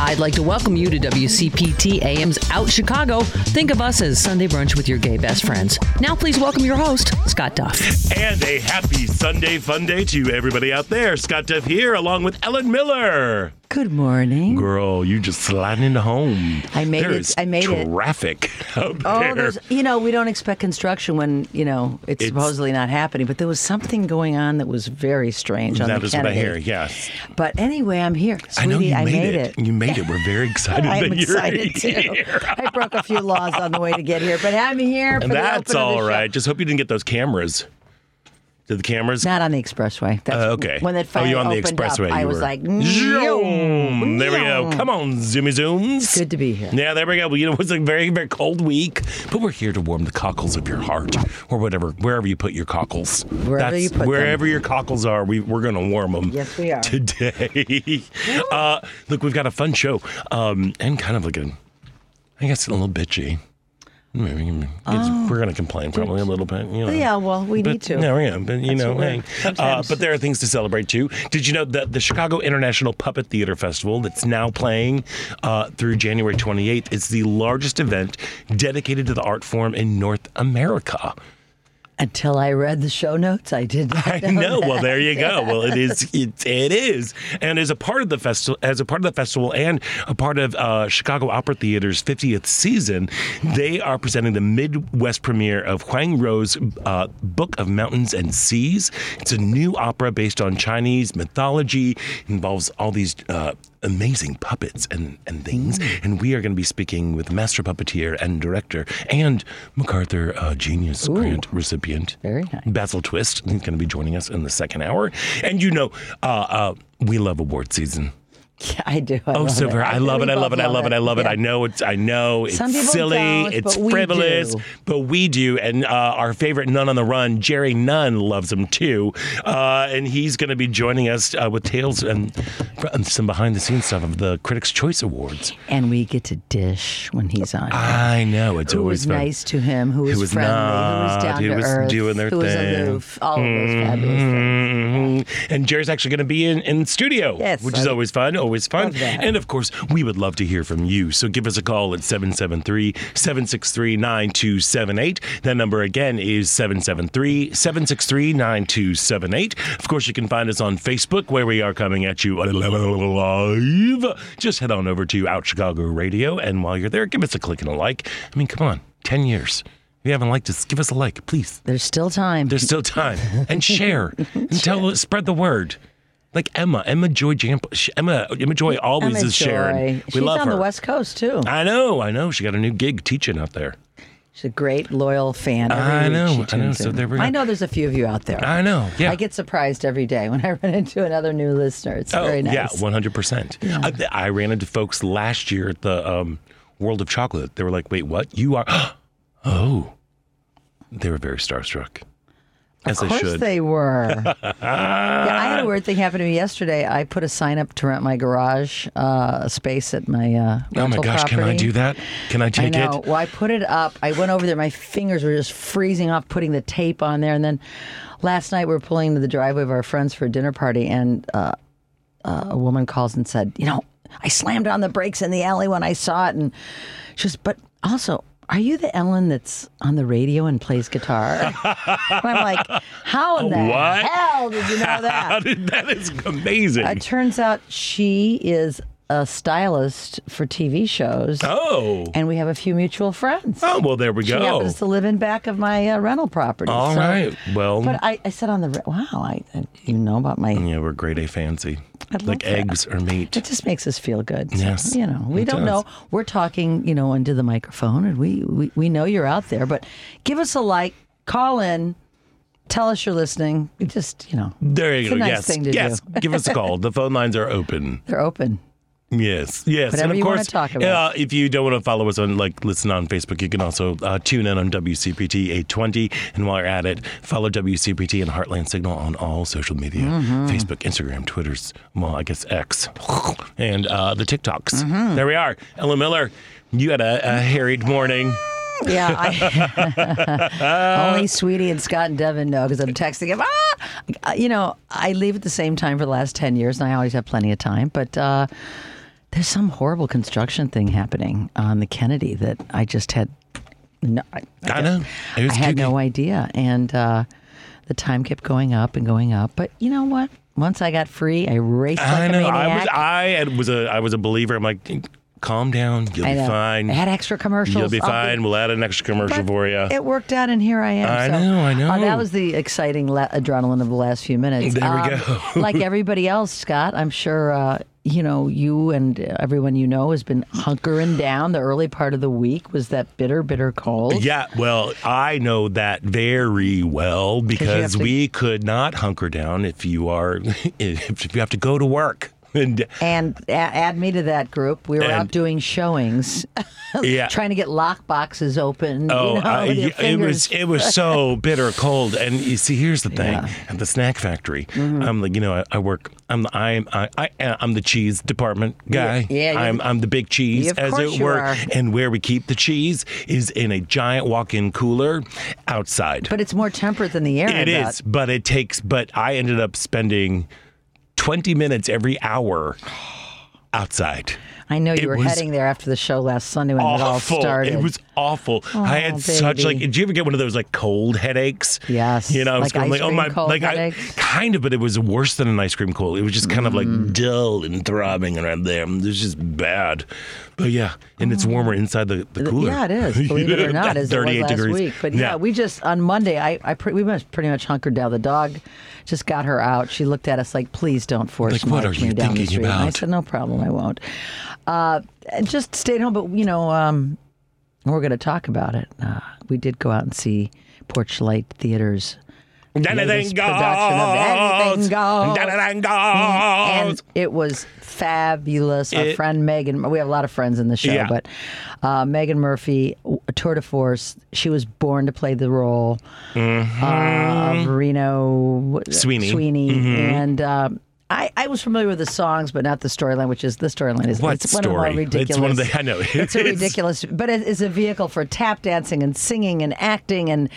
I'd like to welcome you to WCPT AM's Out Chicago. Think of us as Sunday brunch with your gay best friends. Now, please welcome your host, Scott Duff. And a happy Sunday fun day to everybody out there. Scott Duff here, along with Ellen Miller. Good morning. Girl, you just sliding into home. I made There it- I made it. traffic out Oh, there. there's, you know, we don't expect construction when, you know, it's, It's- supposedly not happening, but there was something going on that was very strange on That the is what I hear. Yes, But anyway, I'm here. Sweetie, I know you I made, made it. You made it. We're very excited I'm that you're excited too. I broke a few laws on the way to get here, but I'm here. For that's the all show. right. Just hope you didn't get those cameras. Did the cameras? Not on the expressway. That's Uh, okay. When it oh, finally you on the opened expressway? up, I was like, Zoom. There we go. Come on, zoomy zooms. Good to be here. Yeah, there we go. Well, you know, it was a very, very cold week, but we're here to warm the cockles of your heart, or whatever, wherever you put your cockles. Wherever you put them. wherever your cockles are, we we're gonna warm them. Yes, we are. today. uh, look, we've got a fun show, um, and kind of like a, I guess, a little bitchy. Maybe it's- we're gonna complain probably a little bit. You know. Oh. Yeah, well, we But, need to. No, yeah, but you That's know, hey, uh, but there are things to celebrate too. Did you know that the Chicago International Puppet Theater Festival that's now playing uh, through January 28th is the largest event dedicated to the art form in North America? Until I read the show notes, I did not I know. know. Well, there you go. Well, it is. It, it is. And as a part of the festival, as a part of the festival, and a part of uh, Chicago Opera Theater's 50th season, they are presenting the Midwest premiere of Huang Ruo's uh, Book of Mountains and Seas. It's a new opera based on Chinese mythology. It involves all these. Uh, Amazing puppets and, and things. And we are going to be speaking with master puppeteer and director and MacArthur uh, Genius Grant recipient. Very nice. Basil Twist. He's going to be joining us in the second hour. And you know, uh, uh, we love award season. Yeah, I do. I Oh, love so it. very. I love it. I love it. I love it. I love it. Yeah. I know it's. I know it's silly. it's but frivolous, but we do. And uh, our favorite nun on the run, Jerry Nunn, loves them too. Uh, and he's going to be joining us uh, with tales and, and some behind the scenes stuff of the Critics' Choice Awards. And we get to dish when he's on. I know it's who always was fun. nice to him, who was, was friendly, who was down who to was earth, doing their who was thing. aloof, all of those fabulous things. Mhm. And Jerry's actually going to be in, in studio, Yes, which is always fun, always fun. And of course, we would love to hear from you. So give us a call at 773 763 9278. That number again is 773 763 9278. Of course, you can find us on Facebook where we are coming at you live. Just head on over to Out Chicago Radio. And while you're there, give us a click and a like. I mean, come on, 10 years. If you haven't liked us, give us a like, please. There's still time. There's still time. And share. and tell spread the word. Like Emma, Emma Joy Jamp, Emma, Emma Joy always Emma is sharing. Joy. We She's love on her. the West Coast too. I know, I know. She got a new gig teaching out there. She's a great loyal fan. Every I know, I know. So there we go. I know there's a few of you out there. I know. Yeah. I get surprised every day when I run into another new listener. It's oh, very nice. yeah, one hundred percent. I ran into folks last year at the um, World of Chocolate. They were like, "Wait, what? You are?" Oh, they were very starstruck. As Of they course should. they were. yeah, I had a weird thing happen to me yesterday. I put a sign up to rent my garage uh, space at my uh, oh my gosh, can I do that? Can I I take know. it? Well, I put it up. I went over there. My fingers were just freezing off putting the tape on there. And then last night we were pulling into the driveway of our friends for a dinner party, and uh, uh, a woman calls and said, "You know, I slammed on the brakes in the alley when I saw it." And she says, "But also." Are you the Ellen that's on the radio and plays guitar? and I'm like, how in the What? hell did you know that? that is amazing. It turns out she is a stylist for TV shows, oh. and we have a few mutual friends. Oh, well, there we go. She happens to live in back of my uh, rental property. All so- right. Well, But I, I said on the wow, I, I you know about my. yeah, we're grade A fancy. love Like that. eggs or meat. It just makes us feel good. So, Yes, you know, we don't does. know. We're talking, you know, into the microphone, and we, we we know you're out there. But give us a like, call in, tell us you're listening. Just, you know, There you go. nice yes. thing to yes. Give us a call. The phone lines are open. they're open. Yes, yes. Whatever and of you course, talk about. Uh, if you don't want to follow us on, like, listen on Facebook, you can also uh, tune in on WCPT 820. And while you're at it, follow WCPT and Heartland Signal on all social media Mm-hmm. Facebook, Instagram, Twitter's, well, I guess X, and uh, the TikToks. Mm-hmm. There we are. Ellen Miller, you had a, a harried morning. Yeah, I, only Sweetie and Scott and Devin know because I'm texting him. Ah, you know, I leave at the same time for the last ten years, and I always have plenty of time. But uh, there's some horrible construction thing happening on the Kennedy that I just had no, I, I know. It was I had kooky. no idea, and uh, the time kept going up and going up. But you know what? Once I got free, I raced like I a know. maniac. I was. I was a. I was a believer. I'm like, calm down. You'll I be know. fine. Had extra commercials. You'll be fine. We'll add an extra commercial But for you. It worked out, and here I am. I So, know, I know. uh, that was the exciting la- adrenaline of the last few minutes. There we Um, go. like everybody else, Scott, I'm sure uh, you know you and everyone you know has been hunkering down. The early part of the week was that bitter, bitter cold. Yeah, well, I know that very well because to- we could not hunker down if you are if you have to go to work. And And a- add me to that group. We were out doing showings, yeah. trying to get lock boxes open. Oh, you know, uh, it was it was so bitter cold, and you see, here's the thing: Yeah. Mm-hmm. at the snack factory, I'm like, you know, I, I work. I'm the, I'm I, I I'm the cheese department guy. Yeah, yeah, I'm I'm the big cheese, Yeah, as it were. are. And where we keep the cheese is in a giant walk-in cooler outside. But it's more temperate than the air. It is, but it takes. But I ended up spending 20 minutes every hour outside. I know you It were heading there after the show last Sunday when it all started. It was awful. I had such like. Did you ever get one of those like cold headaches? Yes. You know, I was Like going like, oh my, like headaches? I kind of, but it was worse than an ice cream cold. It was just kind of Mm. like dull and throbbing around there. It was just bad. But yeah, and it's warmer inside the, the cooler. Yeah, it is. Believe it or not, as it was 38 last degrees. week. But yeah, we just on Monday, I, I pre- we must pretty much hunkered down. The dog just got her out. She looked at us like, "Please don't force Like, what are you down thinking street." And I said, "No problem, I won't." Uh, and just stayed home. But you know, um, we're going to talk about it. Uh, we did go out and see Porchlight Theater's Anything goes. production of Anything Goes. Anything goes. and it was fabulous. Our It- friend Megan, we have a lot of friends in the show, Yeah. but uh, Megan Murphy, a tour de force. She was born to play the role uh, of Reno Mm-hmm. Sweeney. Sweeney, Mm-hmm. and. Um, I, I was familiar with the songs, but not the storyline, which is the storyline is What it's one of the story? more It's one of the- I know. it's a ridiculous, but it is a vehicle for tap dancing and singing and acting and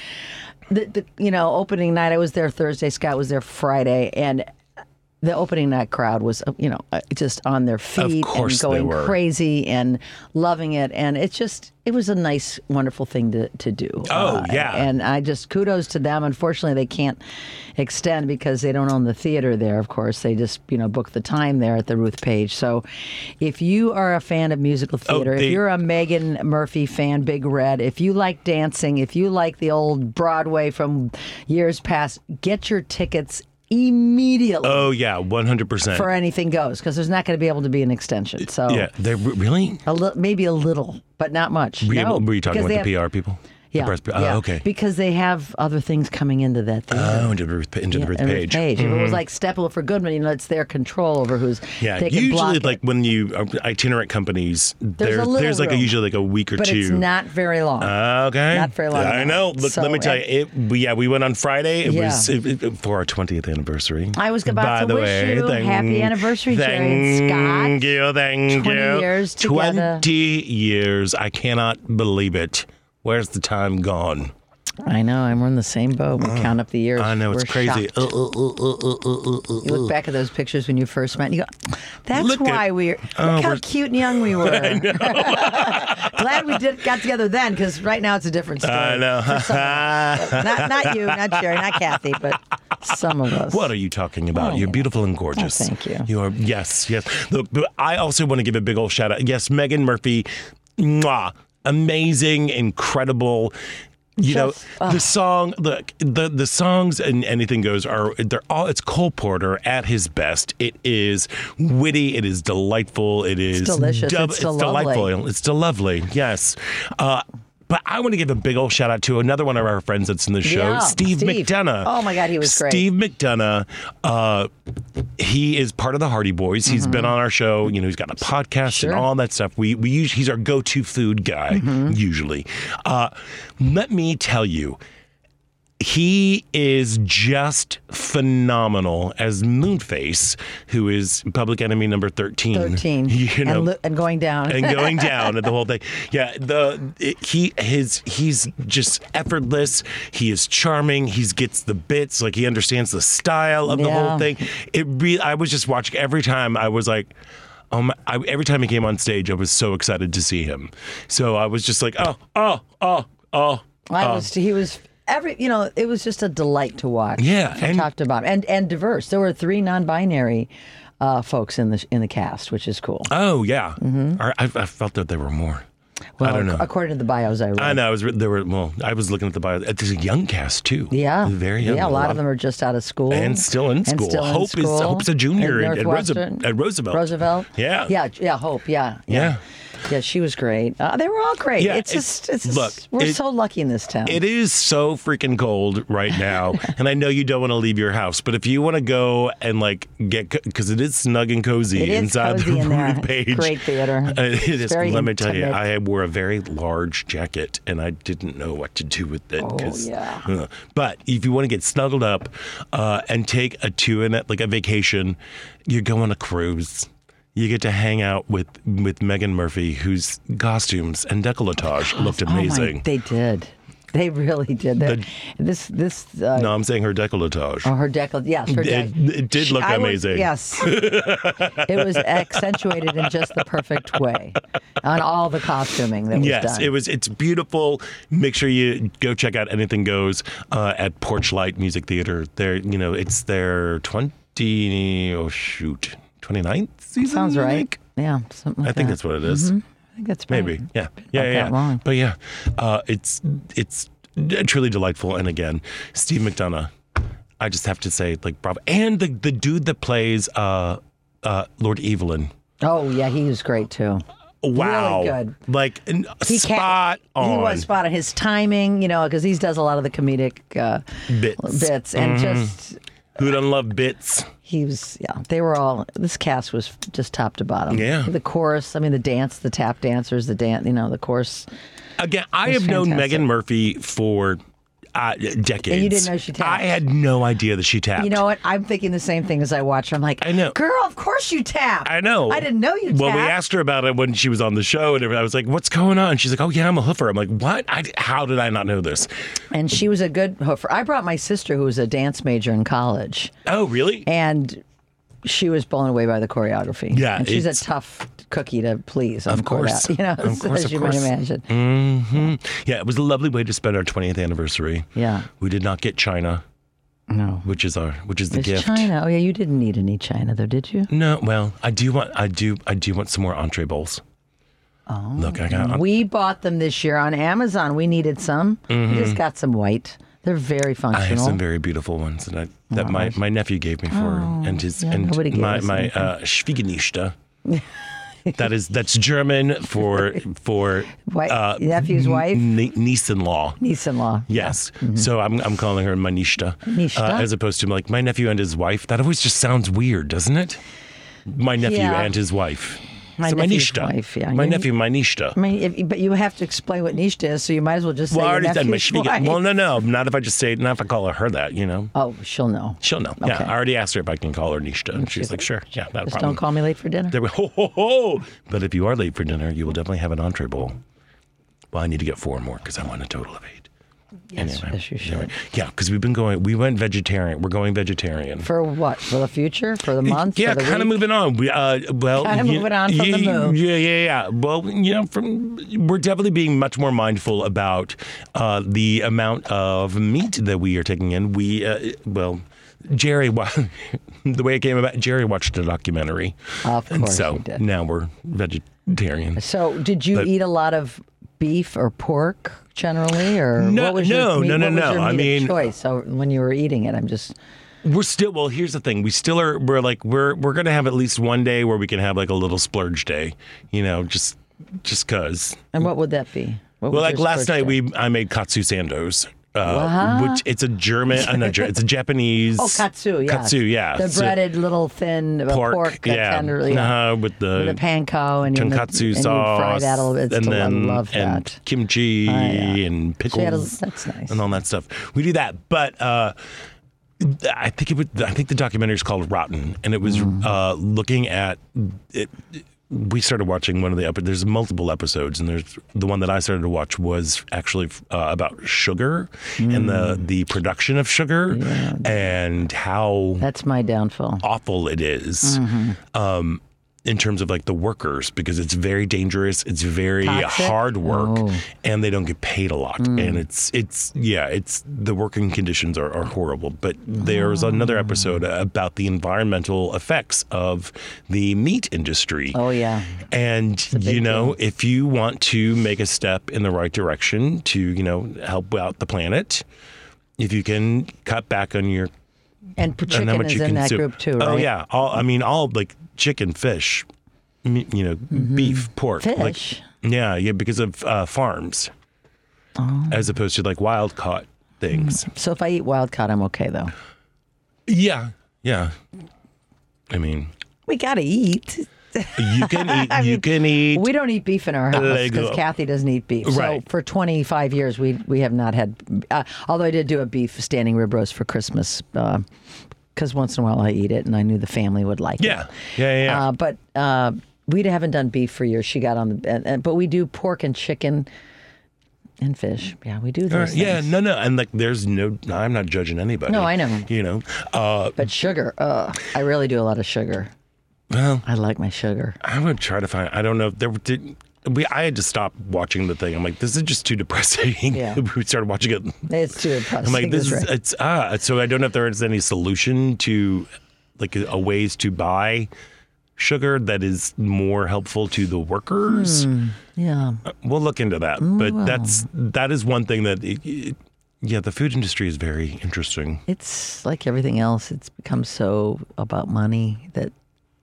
the, the you know opening night. I was there Thursday. Scott was there Friday, and the opening night crowd was uh, you know uh, just on their feet and going crazy and loving it, and it's just it was a nice, wonderful thing to to do. Uh, Oh, yeah. and I just kudos to them. Unfortunately, they can't extend because they don't own the theater there. Of course, they just you know book the time there at the Ruth Page. So, if you are a fan of musical theater, Oh, they- if you're a Megan Murphy fan, Big Red, if you like dancing, if you like the old Broadway from years past, get your tickets immediately. Oh yeah, one hundred percent. For anything goes, because there's not going to be able to be an extension. So Yeah, they're really. a li- maybe a little, but not much. Were you, no, were you talking with the have- PR people? Yeah, The press, oh, yeah, okay. Because they have other things coming into that theater. Oh, into the Ruth, into the Ruth and page. If it was mm-hmm. like Steppenwolf for Goodman, you know, it's their control over who's Yeah, they can block usually it. like when you uh, itinerant companies, there's a there's like a, usually like a week or but two. it's not very long. Uh, okay. Not very long I know. Look, So, let me tell you. It, we- yeah, we went on Friday. It Yeah. was it, it- for our 20th anniversary. I was about By to the wish way, you thank, happy anniversary, Jerry and Scott. Thank you. Thank 20 you. years together. 20 years. I cannot believe it. Where's the time gone? I know, I'm in the same boat. We count up the years. I know it's We're crazy. shocked. Uh, uh, uh, uh, uh, uh, uh, You look back at those pictures when you first met, and you go, "That's Look at- why we're look Oh, how we're- cute and young we were." Glad we did got together then, because right now it's a different story. I know. For some of us. not not you, not Jerry, not Kathy, but some of us. What are you talking about? Oh, You're yeah. beautiful and gorgeous. Oh, thank you. You are yes, yes. Look, but I also want to give a big old shout out. Yes, Megan Murphy, mwah, amazing, incredible. You Just- know the song, the the the songs and anything goes are they're all. It's Cole Porter at his best. It is witty. It is delightful. It is delicious. It's still delightful. It's still lovely. Yes. Uh, but I want to give a big old shout out to another one of our friends that's in the show, Yeah, Steve, Steve. McDonagh. Oh my God, he was great. Steve McDonagh, uh, he is part of the Hearty Boys. He's been on our show. You know, he's got a podcast Mm-hmm. Sure. and all that stuff. We we use, he's our go-to food guy Mm-hmm. usually. Uh, let me tell you. He is just phenomenal as Moonface, who is public enemy number 13. Thirteen, You know, and, lo- and going down. and going down at the whole thing. Yeah, the it- he his he's just effortless. He is charming. He gets the bits. Like he understands the style of the Yeah. whole thing. It re- I was just watching every time. I was like. Oh my, I, every time he came on stage, I was so excited to see him. So I was just like, oh, oh, oh, oh. I oh. was. He was every. You know, it was just a delight to watch. Yeah, from and- top to bottom, and and diverse. There were three non-binary uh, folks in the in the cast, which is cool. Oh yeah, Or I, I felt that there were more. Well, I don't know. According to the bios I read. I know. I was there were well. I was looking at the bios. There's a young cast too. Yeah, very young. Yeah, a lot of them are just out of school and still in school. still in Hope school. is Hope's a junior at, Roosevelt, at Roosevelt. Roosevelt. Yeah. Yeah. Yeah. Hope. Yeah. Yeah. Yeah. Yeah, she was great. Uh, they were all great. Yeah, it's it's- just. It's just- look, We're it- so lucky in this town. It is so freaking cold right now, and I know you don't want to leave your house, but if you want to go and like get because it is snug and cozy inside cozy the in there. Page. Great theater. Uh, it is. Let me tell you. I wore a very large jacket, and I didn't know what to do with it. Oh, yeah. uh, but if you want to get snuggled up uh, and take a two in it, like a vacation, you go on a cruise. You get to hang out with with Megan Murphy, whose costumes and decolletage looked Oh my- amazing. they did. They really did. That. This. This. Uh, no, I'm saying her decolletage. Oh, her decollete. Yes, her It- it did look I was- amazing. yes, it was accentuated in just the perfect way on all the costuming that was Yes, done. it was. It's beautiful. Make sure you go check out Anything Goes uh, at Porchlight Music Theater. There, you know, it's their twenty. Oh shoot, 29th season. Sounds I right. think? Yeah, something like I think that's what it is. I think that's Maybe. right. Yeah. Been Yeah. Yeah. that yeah. long. But yeah, uh, it's it's truly delightful. And again, Steve McDonagh. I just have to say, like, bravo. And the the dude that plays uh, uh, Lord Evelyn. Oh yeah, he was great too. Wow. really good. Like n- He spot can't, on. He was spot on. His timing, you know, because he does a lot of the comedic uh, Bits. bits, and Mm-hmm. just Who doesn't love bits? he was. Yeah, they were all. This cast was just top to bottom. Yeah. the chorus. I mean, the dance, the tap dancers, the dance. You know, the chorus. Again, I have known. Megan Murphy for uh, decades. you didn't know she tapped? I had no idea that she tapped. You know what? I'm thinking the same thing as I watch her. I'm like, I know. girl. Of course you tap. I know. I didn't know you. Well, we asked her about it when she was on the show, and I was like, "What's going on?" She's like, "Oh yeah, I'm a hoofer." I'm like, "What? I, how did I not know this?" and she was a good hoofer. I brought my sister, who was a dance major in college, Oh, really? and she was blown away by the choreography. Yeah, and she's a tough cookie to please. Of course. Kodak, you know, Of course, as of you course. might imagine. Yeah, it was a lovely way to spend our 20th anniversary. Yeah. We did not get China, No, which is our, which is the it's gift. China. Oh yeah, you didn't need any China though, did you? No, well, I do want, I do, I do want some more entree bowls. Oh. Look, I got. We bought them this year on Amazon. We needed some. We just got some white. They're very Mm-hmm. I have some very beautiful ones that I, that my, my nephew gave me for and his Oh, yeah, and my my uh, Schwiegernichte. that is that's German for for White- uh, nephew's wife? n- niece-in-law. Niece-in-law. Yes. So I'm I'm calling her my Nishta? Uh, as opposed to like my nephew and his wife. That always just sounds weird, doesn't it? My nephew Yeah. and his wife. My so my Nishta. wife, yeah. My Your- nephew, my Nishta. I mean, if, but you have to explain what niche is, so you might as well just say Well, I your already said my wife. Well, no, no, not if I just say, not if I call her that, you know. Oh, she'll know. She'll know. Okay. Yeah, I already asked her if I can call her Nishta, and she's like, sure, yeah, not Just problem. don't call me late for dinner. There we ho, ho, ho. But if you are late for dinner, you will definitely have an entree bowl. Well, I need to get four more because I want a total of eight. Yes, yes, you should. Anyway, yeah, because we've been going. We went vegetarian. We're going vegetarian. For what? For the future? For the month? yeah, the kind of moving on. We uh, well, Kinda moving on from the move. Yeah, yeah, yeah. Well, you know, from we're definitely being much more mindful about uh, the amount of meat that we are taking in. We uh, well. Jerry, the way it came about, Jerry watched a documentary, Of and course so he did. now we're vegetarian. So, did you But- eat a lot of beef or pork generally, or No, what was no, your no, no, what no. your I mean- choice. So when you were eating it, I'm just We're still well. Here's the thing: we still are. We're like we're we're gonna have at least one day where we can have like a little splurge day. You know, just just cause. and what would that be? What Well, like last night, day? we I made katsu sandos. Uh, which it's a German, uh, Ger- it's a Japanese. oh katsu, yeah, katsu, yeah. the So breaded little thin uh, pork, pork, yeah, tender, yeah. uh, with the with the panko and tonkatsu and sauce, fry that a little bit. And then I love and that. kimchi Oh, yeah. and So you had a- pickles. that's nice. and all that stuff. We do that, but uh, I think it would. I think the documentary is called Rotten, and it was Mm. uh, looking at it. We started watching one of the episodes. There's multiple episodes, and there's the one that I started to watch was actually uh, about sugar and the Mm. the production of sugar and how That's my downfall. awful it is. Mm-hmm. Um, in terms of like the workers because it's very dangerous. It's very Toxic? hard work, Oh. and they don't get paid a lot. Mm. And it's it's yeah, it's the working conditions are, are horrible. But there's oh. another episode about the environmental effects of the meat industry. Oh yeah. And you know, deal. if you want to make a step in the right direction to, you know, help out the planet, if you can cut back on your And chicken how much is you in that consume. group too, oh, right? Oh yeah, all I mean, all like chicken, fish, you know, beef, pork, like Mm-hmm. Yeah, yeah, because of uh, farms, Oh. as opposed to like wild caught things. So if I eat wild caught, I'm okay though. Yeah, yeah. I mean, We gotta eat. you can eat. You mean, can eat. We don't eat beef in our house because Kathy doesn't eat beef. Right. So for 25 years, we we have not had. Uh, although I did do a beef standing rib roast for Christmas, because once in a while I eat it, and I knew the family would like yeah, it. yeah, yeah. Uh, but uh, we haven't done beef for years. She got on the, and, and, but we do pork and chicken and fish. Yeah, we do those. right, yeah, things. no, no, and like, there's no. I'm not judging anybody. No, I know. You know, uh, But sugar, uh, I really do a lot of sugar. well, I like my sugar. I would try to find. I don't know. if There did. We, I had to stop watching the thing. I'm like, this is just too depressing. Yeah. we started watching it. It's too depressing. I'm like, this is right. it's ah. So I don't know if there is any solution to, like, a, a ways to buy sugar that is more helpful to the workers. Hmm. yeah. We'll look into that. But that's that is one thing that. It, it- yeah, the food industry is very interesting. It's like everything else. It's become so about money that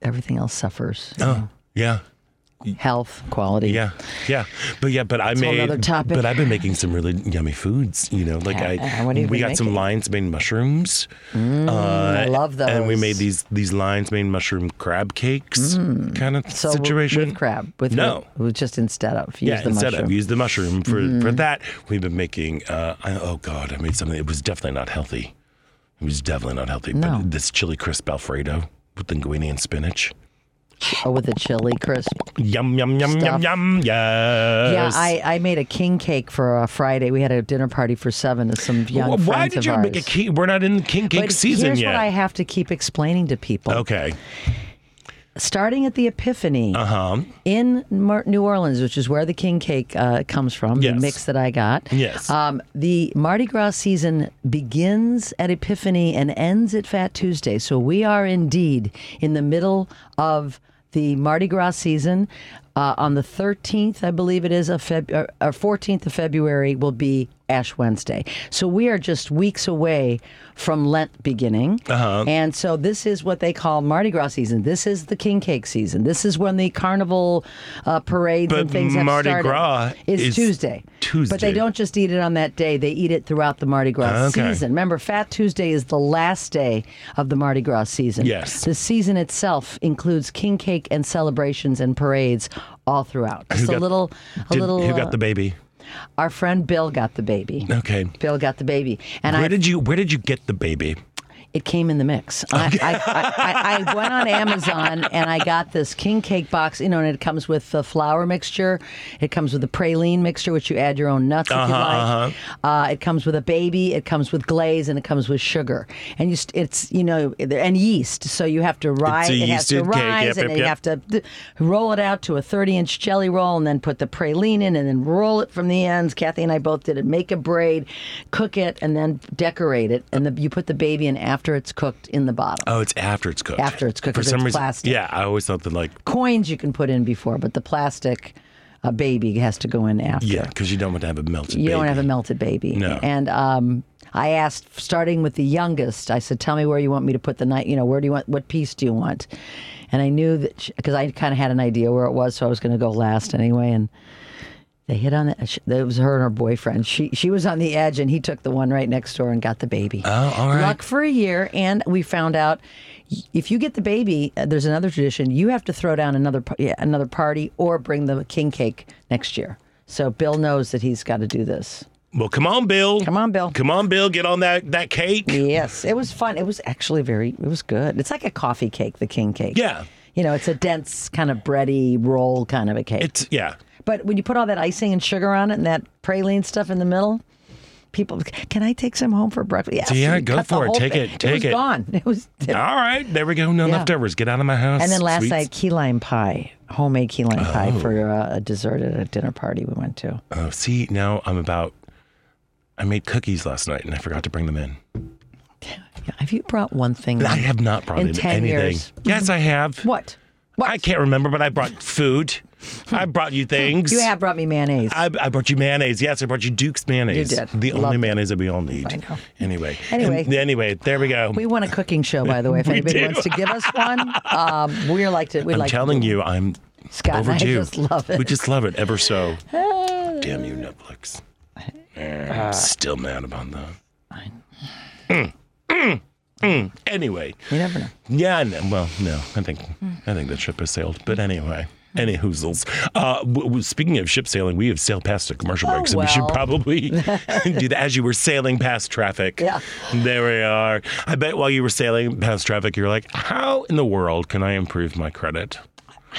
everything else suffers. you know. Yeah, Health, quality. Yeah, yeah, but yeah, but i whole made. But I've been making some really yummy foods. You know, like Uh, I, uh, we got some lion's mane mushrooms. I love those And we made these these lion's mane mushroom crab cakes kind of Mm. so situation. with crab. With No. with, just instead of yeah, the instead mushroom. Of use the mushroom for for that, we've been making. Uh, I, oh God, I made something. It was definitely not healthy. It was definitely not healthy. No. But this chili crisp Alfredo with linguine and spinach. Oh, with a chili crisp. Yum yum yum yum Stuff. yum. Yes. Yeah, I, I made a king cake for a Friday. We had a dinner party for seven of some young Why friends did of you ours. make a king? We're not in king cake but season here's yet. what I have to keep explaining to people. okay. Starting at the Epiphany Uh huh. in New Orleans, which is where the king cake uh, comes from, Yes. the mix that I got. Yes. Um, the Mardi Gras season begins at Epiphany and ends at Fat Tuesday. So we are indeed in the middle of the Mardi Gras season. Uh, on the 13th, I believe it is, of Feb- or, or 14th of February will be Ash Wednesday. So we are just weeks away from Lent beginning. Uh-huh. And so this is what they call Mardi Gras season. This is the king cake season. This is when the carnival uh, parades and things have started. Mardi started. Gras It's is Tuesday. Tuesday. But they don't just eat it on that day. They eat it throughout the Mardi Gras Okay. season. Remember, Fat Tuesday is the last day of the Mardi Gras season. Yes. The season itself includes king cake and celebrations and parades all throughout. Just a got- little, a Did- little. who uh, got the baby? our friend Bill got the baby. Okay. Bill got the baby, and Where I did you Where did you get the baby? It came in the mix. I, I, I, I, I went on Amazon and I got this king cake box, you know, and it comes with the flour mixture. It comes with the praline mixture, which you add your own nuts if you like. uh it comes with a baby. It comes with glaze, and it comes with sugar. And you, st- it's you know, and yeast. So you have to rise. a It has to rise, Yep, and yep, you yep. have to roll it out to a 30-inch jelly roll, and then put the praline in, and then roll it from the ends. Kathy and I both did it. Make a braid, cook it, and then decorate it. And the, you put the baby in after it's cooked in the bottom. Oh, it's after it's cooked. After it's cooked, For some reason, plastic. yeah. I always thought that like Coins you can put in before, but the plastic uh, baby has to go in after. yeah, because you don't want to have a melted. You don't have a melted baby. No. And um, I asked, starting with the youngest, I said, "Tell me where you want me to put the night. You know, where do you want? What piece do you want?" And I knew that because I kind of had an idea where it was, so I was going to go last anyway. And they hit on it. It was her and her boyfriend. She she was on the edge, and he took the one right next door and got the baby. Oh, all right. Luck for a year, and we found out if you get the baby, uh, there's another tradition. You have to throw down another yeah, another party or bring the king cake next year. So Bill knows that he's got to do this. Well, come on, Bill. Come on, Bill. Come on, Bill. Get on that that cake. Yes, it was fun. It was actually very. It was good. It's like a coffee cake, the king cake. Yeah. You know, it's a dense kind of bready roll kind of a cake. It's yeah. But when you put all that icing and sugar on it and that praline stuff in the middle, people, can I take some home for breakfast? Yes. Yeah, go for it. Take thing. it. Take was it. gone. It was. All right, there we go. No Yeah. leftovers. Get out of my house. And then last Sweets. night, key lime pie, homemade key lime pie Oh. for uh, a dessert at a dinner party we went to. Oh, see, now I'm about. I made cookies last night and I forgot to bring them in. Have you brought one thing? I have not brought In in 10 anything. years. Yes, I have. What? What? I can't remember, but I brought food. I brought you things. You have brought me mayonnaise. I, I brought you mayonnaise. Yes, I brought you Duke's mayonnaise. You did. The only it. mayonnaise that we all need. I know. Anyway. Anyway. And- anyway, there we go. we want a cooking show, by the way. If We anybody do. wants to give us one, um, we'd like to. We'd I'm like telling to you, I'm Scott overdue. just love it. We just love it ever so. Damn you, Netflix. I'm still mad about that. Mm, mm, mm. Anyway, You never know. yeah, no, well, no, I think I think the ship has sailed. But anyway, any hoozles. Uh, w- w- speaking of ship sailing, we have sailed past a commercial break, Oh, so we should probably do that as you were sailing past traffic. Yeah. there we are. I bet while you were sailing past traffic, you're like, "How in the world can I improve my credit?"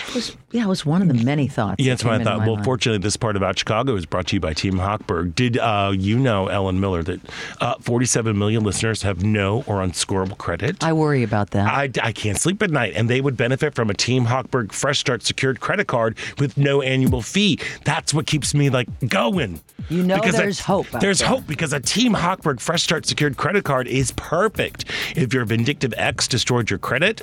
It was, yeah, it was one of the many thoughts. Yeah, that that's what I thought. Well, mind. fortunately, this part about Chicago is brought to you by Team Hochberg. Did uh, you know, Ellen Miller, that uh, 47 million listeners have no or unscorable credit? I worry about that. I, I can't sleep at night, and they would benefit from a Team Hochberg Fresh Start secured credit card with no annual fee. That's what keeps me like going. You know Because there's a- hope There's there. hope because a Team Hochberg Fresh Start secured credit card is perfect. If your vindictive ex destroyed your credit,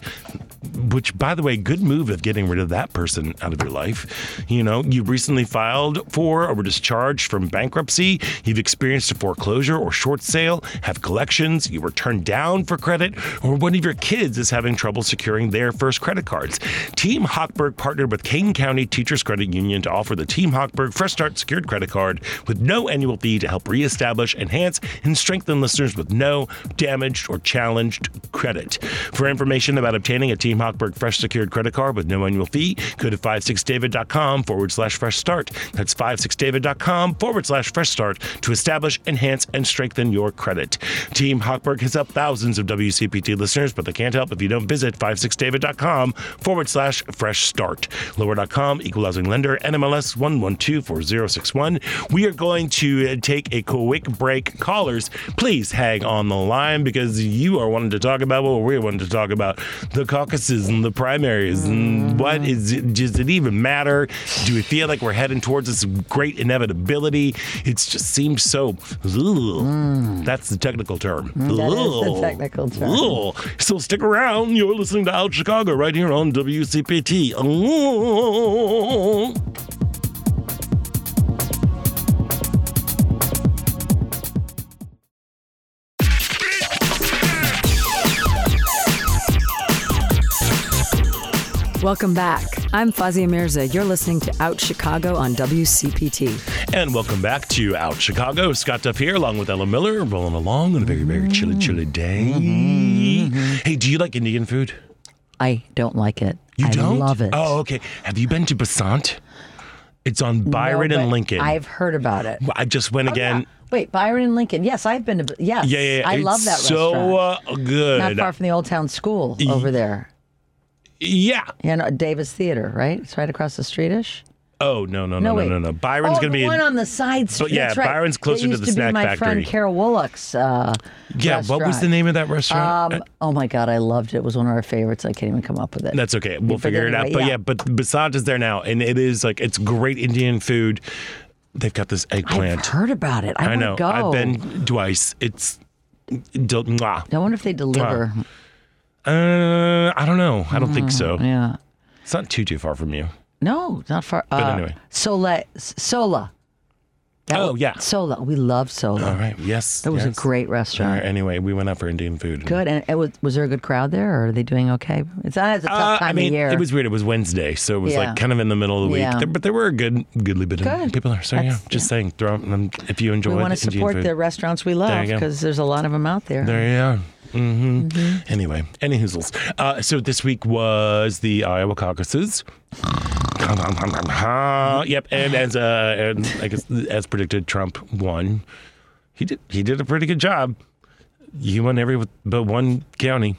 which by the way, good move of getting rid of that person out of your life. You know, you recently filed for or were discharged from bankruptcy, you've experienced a foreclosure or short sale, have collections, you were turned down for credit, or one of your kids is having trouble securing their first credit cards. Team Hochberg partnered with Kane County Teachers Credit Union to offer the Team Hochberg Fresh Start secured credit card with no annual fee to help reestablish, enhance, and strengthen listeners with no damaged or challenged credit. For information about obtaining a Team Hochberg Fresh Secured credit card with no annual fee, go to 56david.com forward slash fresh start. That's 56david.com forward slash fresh start to establish, enhance, and strengthen your credit. Team Hochberg has helped thousands of WCPT listeners, but they can't help if you don't visit 56david.com forward slash fresh start. Lower.com, equalizing lender, NMLS 1124061. We are going to uh, take a quick break. Callers, please hang on the line because you are wanting to talk about what we're wanting to talk about the caucuses and the primaries and what is does it even matter? Do we feel like we're heading towards this great inevitability? It just seems so. ugh. That's the technical term. Mm. that is the technical term. Ugh. So stick around. You're listening to Out Chicago right here on WCPT. Ugh. Welcome back. I'm Fawzia Mirza. You're listening to Out Chicago on WCPT. And welcome back to Out Chicago. Scott Duff here, along with Ellen Miller, rolling along on a very, very chilly, chilly day. Hey, do you like Indian food? I don't like it. You I don't? love it. Oh, okay. Have you been to Basant? It's on Byron No, and Lincoln. I've heard about it. I just went again. Wait, Byron and Lincoln. Yes, I've been to. Yes, Yeah, yeah, yeah. I It's love that so, restaurant. uh, good. Not far from the Old Town School over there. Yeah. You know, Davis Theater, right? It's right across the streetish. Oh no no no no wait. no no. Byron's oh, gonna be one on the side street. yeah, right. Byron's closer to the to snack my factory. friend Carol Wollock's. Uh, yeah. What was the name of that restaurant? Um, oh my God, I loved it. It was one of our favorites. I can't even come up with it. That's okay. We'll But figure it out. But yeah. yeah, but Basant is there now, and it is like it's great Indian food. They've got this I've eggplant. heard about it. I, I know. go. I've been twice. It's. I wonder if they deliver. Uh, I don't know. I don't think so. Mm, Yeah. It's not too too far from you. No, not far. But anyway. Sola, Sola. That Oh, was- yeah. Sola. We love Sola. All right. Yes. That was yes. a great restaurant. right, Anyway, we went out for Indian food. Good. And it was was there a good crowd there, or are they doing okay? It's, not a tough Uh, time I mean, of year. it was weird. It was Wednesday, so it was Yeah. like kind of in the middle of the week. Yeah. There- but there were a good, goodly bit of people there. So yeah, That's- just saying, throw um, if you enjoy we want to support food. the restaurants we love because there's a lot of them out there. There you are. Hmm Mm-hmm. Anyway, any hoozles. Uh, so this week was the Iowa caucuses. yep, and as uh, and I guess as predicted, Trump won. He did. He did a pretty good job. He won every but one county.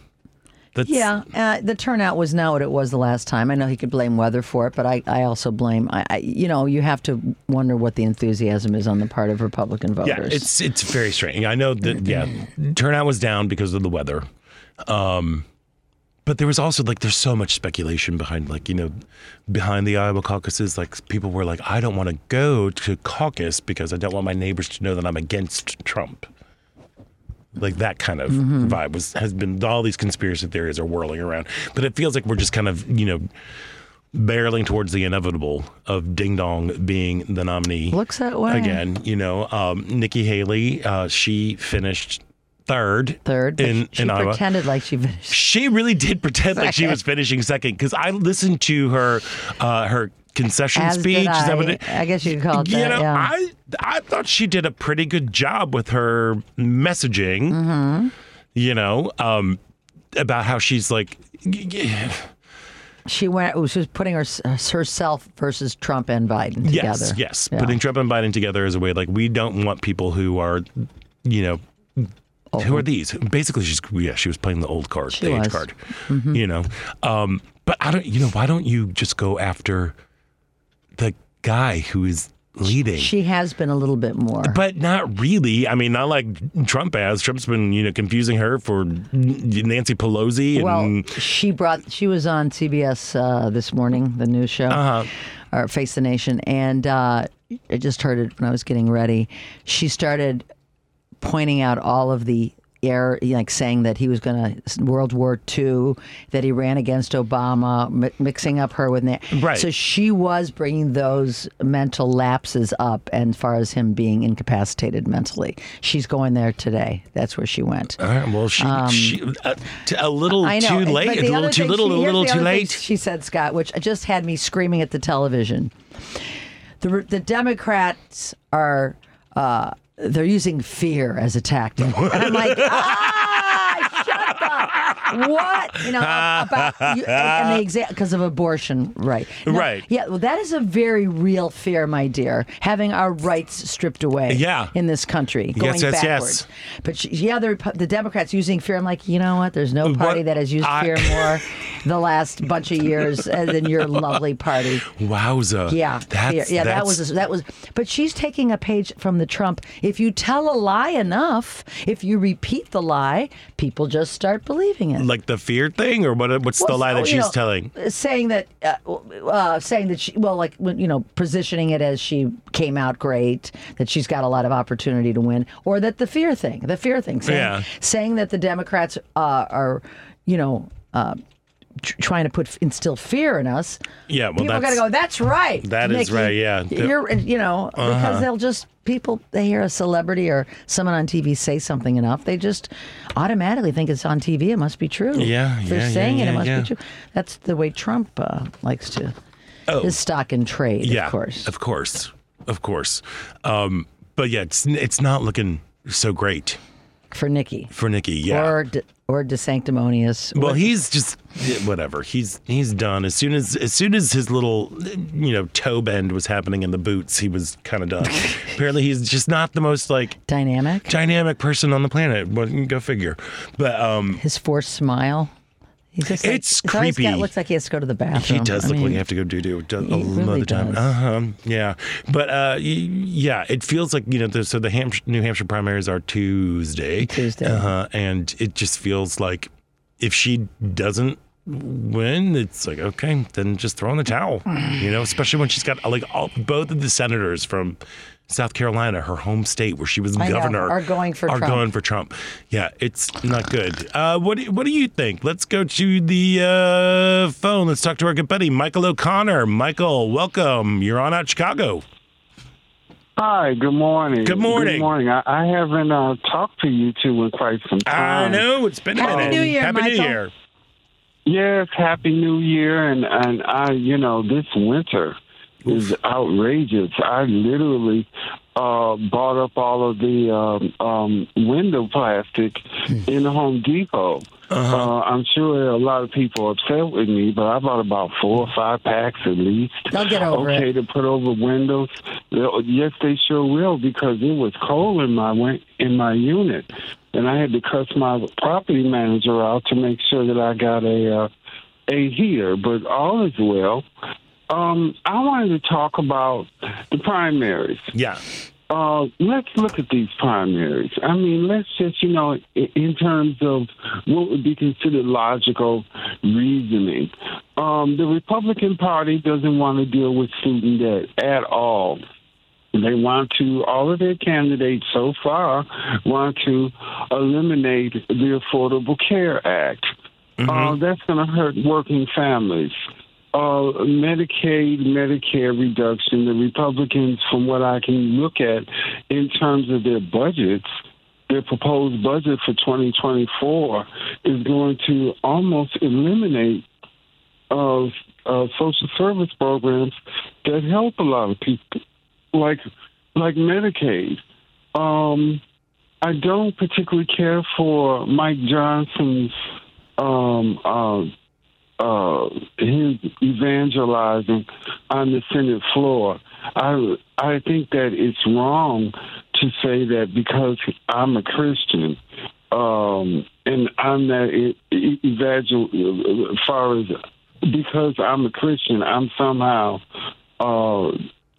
That's, Yeah, uh, the turnout was not what it was the last time. I know he could blame weather for it, but I, I also blame. I, I, you know, you have to wonder what the enthusiasm is on the part of Republican voters. Yeah, it's it's very strange. I know that yeah, turnout was down because of the weather. Um but there was also like there's so much speculation behind like, you know, behind the Iowa caucuses like people were like I don't want to go to caucus because I don't want my neighbors to know that I'm against Trump. Like that kind of vibe was has been all these conspiracy theories are whirling around. But it feels like we're just kind of, you know, barreling towards the inevitable of Ding Dong being the nominee Looks that way. again. You know, um, Nikki Haley, uh, she finished third. third. In, she in Iowa. pretended like she finished. She really did pretend like she was finishing second because I listened to her uh, her concession As speech. did Is that I. what it- I guess you could call it you that. know, yeah. I I thought she did a pretty good job with her messaging. Mm-hmm. You know, um, about how she's like. she went. She was putting her, herself versus Trump and Biden Yes, together. yes. Yeah. Putting Trump and Biden together as a way like we don't want people who are, you know, who are these? Basically, she's yeah, she was playing the old card, She the age card. Mm-hmm. You know, um, but I don't. You know, why don't you just go after the guy who is leading? She has been a little bit more. but not really. I mean, not like Trump has. Trump's been, you know, confusing her for Nancy Pelosi and Well, she brought. She was on CBS uh, this morning, the news show, Uh-huh. or Face the Nation, and uh, I just heard it when I was getting ready. She started pointing out all of the air, like saying that he was going to World War II, that he ran against Obama, mi- mixing up her with that. Right. So she was bringing those mental lapses up, and as far as him being incapacitated mentally, she's going there today. That's where she went. Right, well, she, she uh, t- a little Um, know. too late, a little too little, she- a little too late. She said, Scott, which just had me screaming at the television. The the Democrats are uh, they're using fear as a tactic, and I'm like, ah, What you know about you, and exact because of abortion, right? No, Right. Yeah. Well, that is a very real fear, my dear. Having our rights stripped away. Yeah. In this country, going Yes, yes, yes. backwards. But she, yeah, the, Repu- the Democrats using fear. I'm like, you know what? There's no party What that has used I- fear more the last bunch of years uh, than your lovely party. Wowza. Yeah, That's, fear. yeah, that that's- was that was. But she's taking a page from the Trump. If you tell a lie enough, if you repeat the lie, people just start believing it. like the fear thing, or what? What's the lie so, that she's know, telling? Saying that, uh, uh, saying that she, well, like you know, positioning it as she came out great, that she's got a lot of opportunity to win, or that the fear thing, the fear thing, saying, Yeah. saying that the Democrats uh, are, you know. Tr- Trying to put instill fear in us. Yeah, well, people got to go. That's right. That is Nikki. right, yeah. you're you know because they'll just people they hear a celebrity or someone on TV say something enough, they just automatically think it's on TV. It must be true. Yeah, if they're yeah, yeah, saying it, it must yeah. be true. That's the way Trump uh, likes to. Oh. His stock and trade, yeah, of course. of course, of course. Um, but yeah, it's it's not looking so great for Nikki. for Nikki. Yeah. Or de, or DeSanctimonious. well, or- he's just whatever. He's he's done as soon as as soon as his little you know toe bend was happening in the boots, he was kind of done. Apparently, he's just not the most like dynamic. dynamic person on the planet. Well, go figure. But um, His forced smile. He's just like, It's creepy. Got, looks like he has to go to the bathroom. He does I look like mean, you have to go do do a he lot really of the time. does. Uh huh. Yeah, but uh, yeah, it feels like you know. The, so the Hampshire, New Hampshire primaries are Tuesday. Tuesday. Uh huh. And it just feels like if she doesn't win, it's like okay, then just throw in the towel. you know, especially when she's got like all, both of the senators from. South Carolina, her home state, where she was I know, governor, are going for are Trump. going for Trump. Yeah, it's not good. Uh, what do, What do you think? Let's go to the uh, phone. Let's talk to our good buddy Michael O'Connor. Michael, welcome. You're on out Chicago. Hi, good morning. Good morning. Good morning. I, I haven't uh, talked to you two in quite some time. I know it's been a Happy minute. New Year, Happy New Michael. Year. Yes, Happy New Year, and and I, you know, this winter is outrageous. I literally uh, bought up all of the um, um, window plastic in Home Depot. uh I'm sure a lot of people are upset with me, but I bought about four or five packs at least. They'll get over okay it. to put over windows. Yes, they sure will because it was cold in my win- in my unit, and I had to cuss my property manager out to make sure that I got a uh, a heater. But all is well. Um, I wanted to talk about the primaries. Yeah. Uh, let's look at these primaries. I mean, let's just, you know, in terms of what would be considered logical reasoning. Um, the Republican Party doesn't want to deal with student debt at all. They want to, all of their candidates so far want to eliminate the Affordable Care Act. Uh, that's going to hurt working families. Uh, Medicaid, Medicare reduction, the Republicans, from what I can look at in terms of their budgets, their proposed budget for 2024 is going to almost eliminate uh, uh, social service programs that help a lot of people, like like Medicaid. Um, I don't particularly care for Mike Johnson's um, uh, uh, his evangelizing on the Senate floor. I I think that it's wrong to say that because I'm a Christian um, and I'm that evangel as far as because I'm a Christian, I'm somehow uh,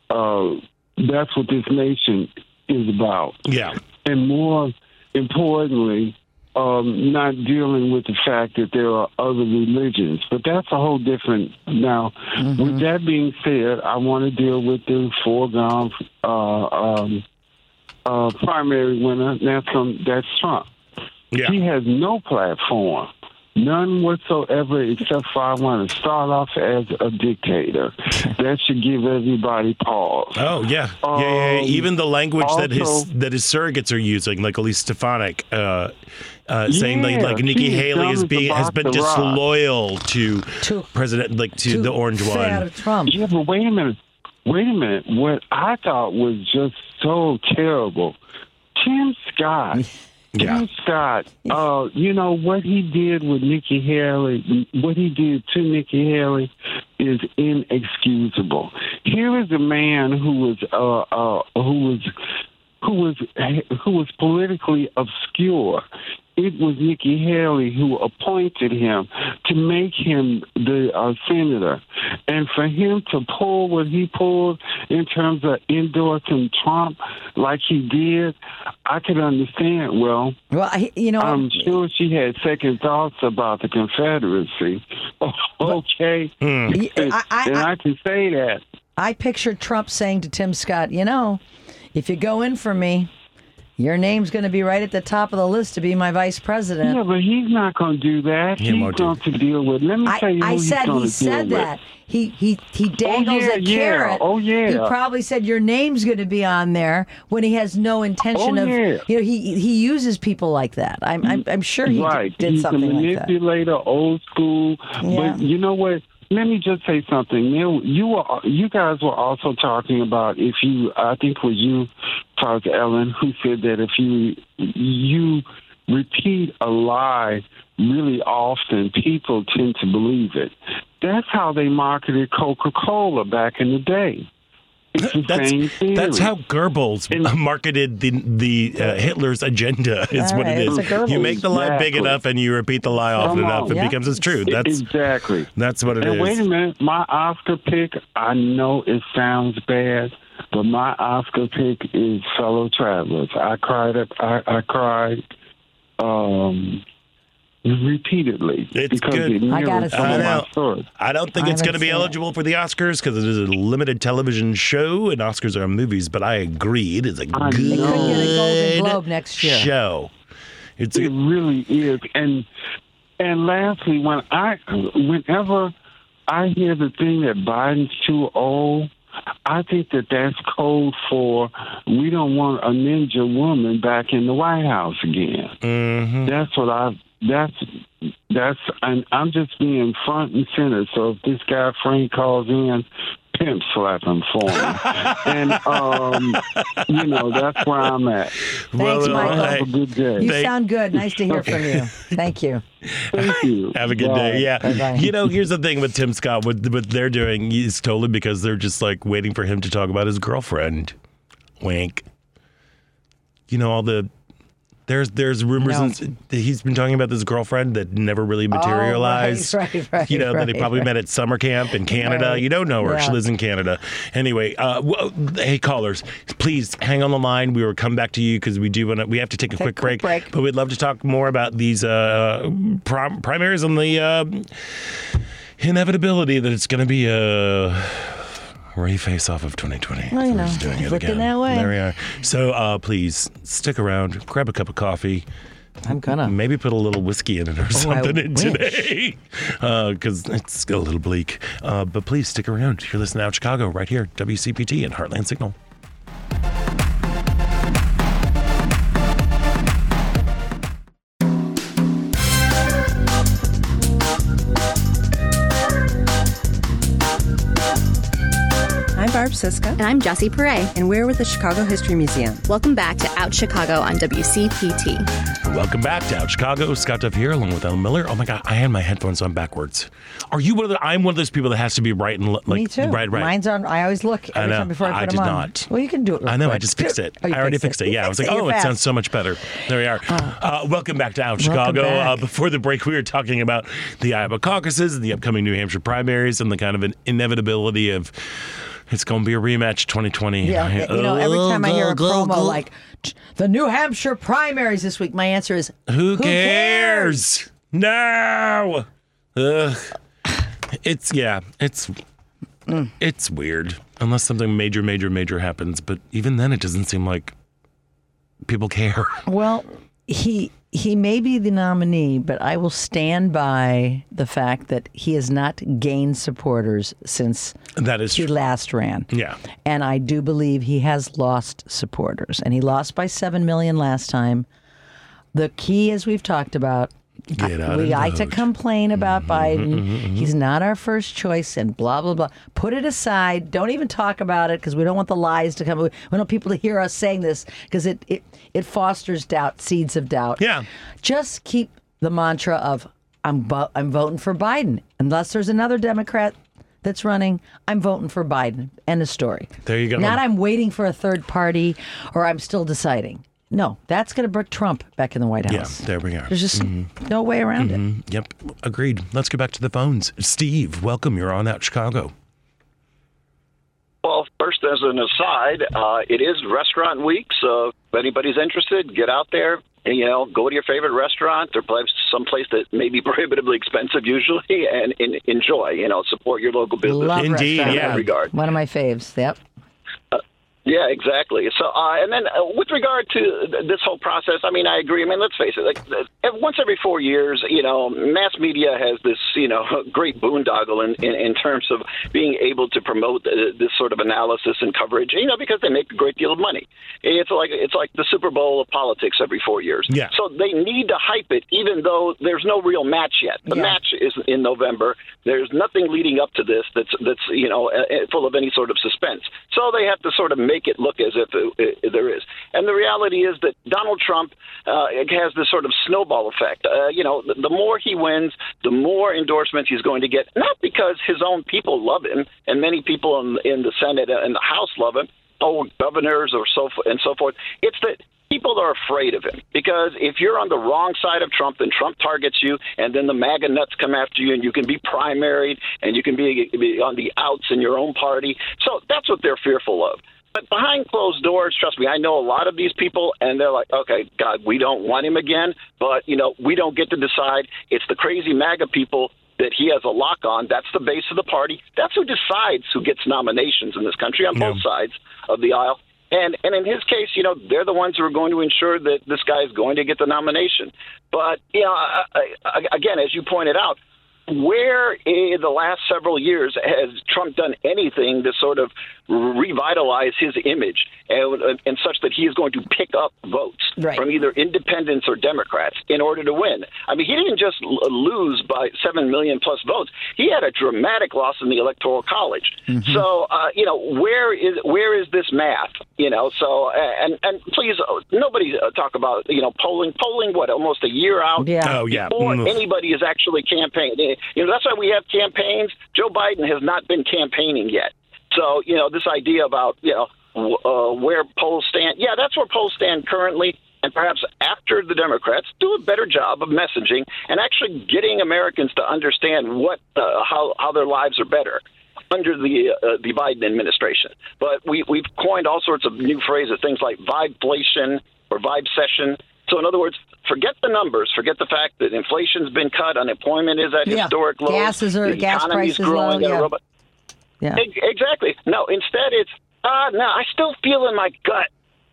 uh, that's what this nation is about Yeah. and more importantly, um, not dealing with the fact that there are other religions. But that's a whole different. Now, with that being said, I want to deal with the foregone uh, um, uh, primary winner. That's um, that's Trump. Yeah. He has no platform. None whatsoever, except for I want to start off as a dictator. that should give everybody pause. Oh yeah, yeah, yeah, yeah. Um, Even the language that his that his surrogates are using, like Elise Stefanik, uh, uh, saying like Yeah, like Nikki Haley dumb is being has been disloyal to, To- President, like to, to the orange one. of Trump. Yeah, but wait a minute. Wait a minute. What I thought was just so terrible. Tim Scott. Yeah. Scott. Uh, you know what he did with Nikki Haley. What he did to Nikki Haley is inexcusable. Here is a man who was uh, uh, who was who was who was politically obscure. It was Nikki Haley who appointed him to make him the uh, senator, and for him to pull what he pulled in terms of endorsing Trump like he did, I could understand. Well, Well, I, you know, I'm sure she had second thoughts about the Confederacy. okay, I, I, and I can say that. I pictured Trump saying to Tim Scott, you know, if you go in for me, your name's going to be right at the top of the list to be my vice president. Yeah, but he's not going to do that. He he's going to deal with. Let me I, tell you who I he's said going he to deal said with. that. He he he oh, dangles yeah, a yeah. carrot. Oh, yeah. He probably said your name's going to be on there when he has no intention Oh, of. yeah. You know, he he uses people like that. I'm I'm, I'm sure he right. did he's something a like that. manipulator, old school. Yeah. But you know what? Let me just say something. You, you were, you guys were also talking about if you, I think it was you, Charles Ellen, who said that if you you repeat a lie really often, people tend to believe it. That's how they marketed Coca Cola back in the day. It's the That's same theory. that's how Goebbels And- marketed the the uh, Hitler's agenda. Is All what right, it's is. a Goebbels. You make the lie big enough, and you repeat the lie often Come enough, on. it Yeah. becomes it's true. That's exactly. that's what it And is. wait a minute, my Oscar pick, I know it sounds bad, but my Oscar pick is Fellow Travelers. I cried up I, I cried um repeatedly It's because good. it I gotta mirrored of my stories. I don't think I it's going to be seen it. eligible for the Oscars because it is a limited television show, and Oscars are movies. But I agree, it is a I good know. It could get a Golden Globe next year. show. It's It a, really is. And and lastly, when I whenever I hear the thing that Biden's too old, I think that that's code for we don't want a ninja woman back in the White House again. mhm. That's what I. That's that's. And I'm just being front and center. So if this guy Frank calls in, pimp slapping him for me. and, um, you know, that's where I'm at. Thanks, Well, Michael. hey, Have a good day. You Thank- sound good. Nice to hear from you. Thank you. Thank you. Have a good Bye. day. Yeah. Bye-bye. You know, here's the thing with Tim Scott. What, what they're doing is totally because they're just like waiting for him to talk about his girlfriend. Wink. You know, all the. There's there's rumors No. and, he's been talking about this girlfriend that never really materialized. Oh, right, right, right, You know that they probably met at summer camp in Canada. You don't know her. She lives in Canada. Anyway, uh, w- hey callers, please hang on the line. We will come back to you because we do want to. We have to take a Take quick quick break, break. but we'd love to talk more about these uh, prim- primaries and the uh, inevitability that it's going to be a re-face off of 2020. Well, you We're know, just doing it looking again. that way. There we are. So uh, please stick around, grab a cup of coffee. I'm gonna. Maybe put a little whiskey in it or Oh, I something in wish. today, because it's a little bleak. Uh, but please stick around. You're listening Out Chicago right here, WCPT and Heartland Signal. Siska, And I'm Jessie Perret. and we're with the Chicago History Museum. Welcome back to Out Chicago on WCPT. Welcome back to Out Chicago. Scott Duff here, along with Ellen Miller. Oh my God, I had my headphones on backwards. Are you one of the? I'm one of those people that has to be right and like Me too. right, right. Mine's on. I always look I every know. time before I put I them did on. not. Well, you can do it. real I know. I just fixed it. Oh, I already fixed fixed it. Yeah, I was like, You're oh, it fast. sounds so much better. There we are. Uh, welcome back to Out Chicago. Uh, before the break, we were talking about the Iowa caucuses and the upcoming New Hampshire primaries and the kind of an inevitability of it's going to be a rematch 2020. Yeah, you know, every time I hear a promo like the New Hampshire primaries this week, my answer is Who cares? No. Ugh. It's yeah. It's Mm. it's weird unless something major, major, major happens. But even then, it doesn't seem like people care. Well, he he may be the nominee, but I will stand by the fact that he has not gained supporters since That is he true. last ran. Yeah. And I do believe he has lost supporters. And he lost by 7 million last time. The key, as we've talked about, Get out we like to complain about Mm-hmm, mm-hmm Biden. Mm-hmm, mm-hmm. He's not our first choice and blah, blah, blah. Put it aside. Don't even talk about it because we don't want the lies to come. We don't want people to hear us saying this because it, it, it fosters doubt, seeds of doubt. Yeah. Just keep the mantra of I'm, vo- I'm voting for Biden. Unless there's another Democrat that's running, I'm voting for Biden. End of story. There you go. Not I'm waiting for a third party or I'm still deciding. No, that's going to put Trump back in the White House. Yeah. House. There we are. There's just no way around it. Yep. Agreed. Let's get back to the phones. Steve, welcome. You're on out Chicago. Well, first, as an aside, uh, it is restaurant week, so if anybody's interested, get out there. And, you know, go to your favorite restaurant or some place that may be prohibitively expensive usually, and, and enjoy. You know, support your local business. Love Indeed, yeah. In that regard. One of my faves. Yep. Yeah, exactly. So, uh, and then uh, with regard to th- this whole process, I mean, I agree. I mean, let's face it. Like uh, once every four years, you know, mass media has this, you know, great boondoggle in, in, in terms of being able to promote uh, this sort of analysis and coverage. You know, because they make a great deal of money. It's like it's like the Super Bowl of politics every four years. Yeah. So they need to hype it, even though there's no real match yet. The Yeah. match is in November. There's nothing leading up to this that's that's you know uh, uh, full of any sort of suspense. So they have to sort of make it look as if it, it, there is. And the reality is that Donald Trump uh, has this sort of snowball effect. Uh, you know, the, the more he wins, the more endorsements he's going to get. Not because his own people love him, and many people in, in the Senate and the House love him. Oh, governors or so and so forth. It's that people are afraid of him because if you're on the wrong side of Trump, then Trump targets you, and then the MAGA nuts come after you, and you can be primaried, and you can be, be on the outs in your own party. So that's what they're fearful of. But behind closed doors, trust me, I know a lot of these people, and they're like, okay, God, we don't want him again, but, you know, we don't get to decide. It's the crazy MAGA people that he has a lock on. That's the base of the party. That's who decides who gets nominations in this country on both sides of the aisle. And and in his case, you know, they're the ones who are going to ensure that this guy is going to get the nomination. But you know, I, I, again, as you pointed out, where in the last several years has Trump done anything to sort of revitalize his image and, and such that he is going to pick up votes Right. from either independents or Democrats in order to win? I mean, he didn't just lose by seven million plus votes; he had a dramatic loss in the electoral college. So, uh, you know, where is where is this math? You know, so uh, and and please, uh, nobody uh, talk about you know polling polling what almost a year out Yeah. Oh yeah. before Mm. anybody is actually campaigning. You know, that's why we have campaigns. Joe Biden has not been campaigning yet. So, you know, this idea about, you know, uh, where polls stand, yeah, that's where polls stand currently. And perhaps after the Democrats do a better job of messaging and actually getting Americans to understand what, uh, how, how their lives are better under the uh, the Biden administration. But we we've coined all sorts of new phrases, things like vibeflation or vibecession. So in other words, forget the numbers, forget the fact that inflation's been cut, unemployment is at Yeah. historic lows, Gases are- the gas economy's prices growing low, at a yeah. robot. Yeah. Ex- Exactly. No, instead it's uh no, I still feel in my gut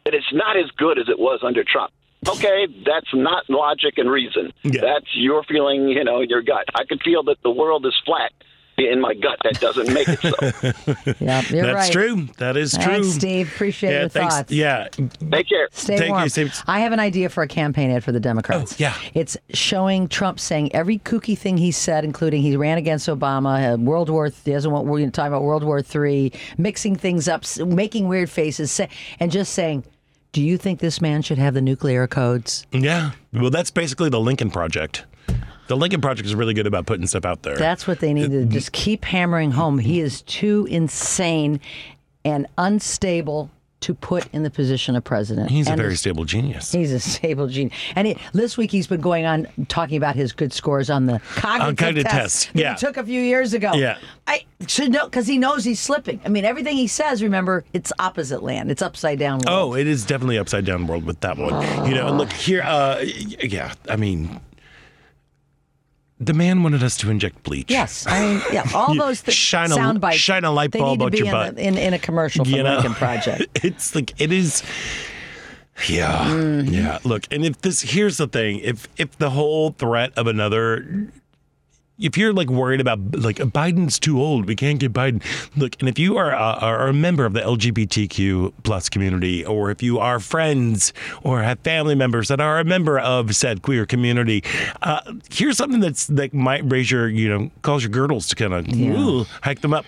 that it's not as good as it was under Trump. Okay, that's not logic and reason. Yeah. That's your feeling, you know, in your gut. I could feel that the world is flat in my gut. That doesn't make it so. Yeah, you're That's right. true. That is true. Thanks, Steve. Appreciate yeah, your thanks. thoughts. Yeah. Take care. Stay Thank you, warm. Steve. I have an idea for a campaign ad for the Democrats. Oh, yeah. It's showing Trump saying every kooky thing he said, including he ran against Obama, uh, World War. He doesn't want. We're going to talk about World War Three, mixing things up, making weird faces, say, and just saying, "Do you think this man should have the nuclear codes?" Yeah. Well, that's basically the Lincoln Project. The Lincoln Project is really good about putting stuff out there. That's what they need to just keep hammering home. He is too insane and unstable to put in the position of president. He's a And very stable genius. He's a stable genius. And it, this week he's been going on talking about his good scores on the cognitive, cognitive test, test, yeah. he took a few years ago. Yeah. I should know because he knows he's slipping. I mean, everything he says, remember, it's opposite land. It's upside down. World. Oh, it is definitely upside down world with that one. You know, and look here. Uh, yeah, I mean, the man wanted us to inject bleach. Yes, I mean, yeah, all those th- shine a- sound bites. shine a light bulb out your in, butt. the- in, in a commercial from You know? Lincoln Project. it's like it is. Yeah, Mm-hmm. yeah. Look, and if this here's the thing, if if the whole threat of another if you're like worried about like Biden's too old, we can't get Biden. Look, and if you are a, are a member of the LGBTQ plus community, or if you are friends or have family members that are a member of said queer community, uh, here's something that's that might raise your you know cause your girdles to kind of hike them up.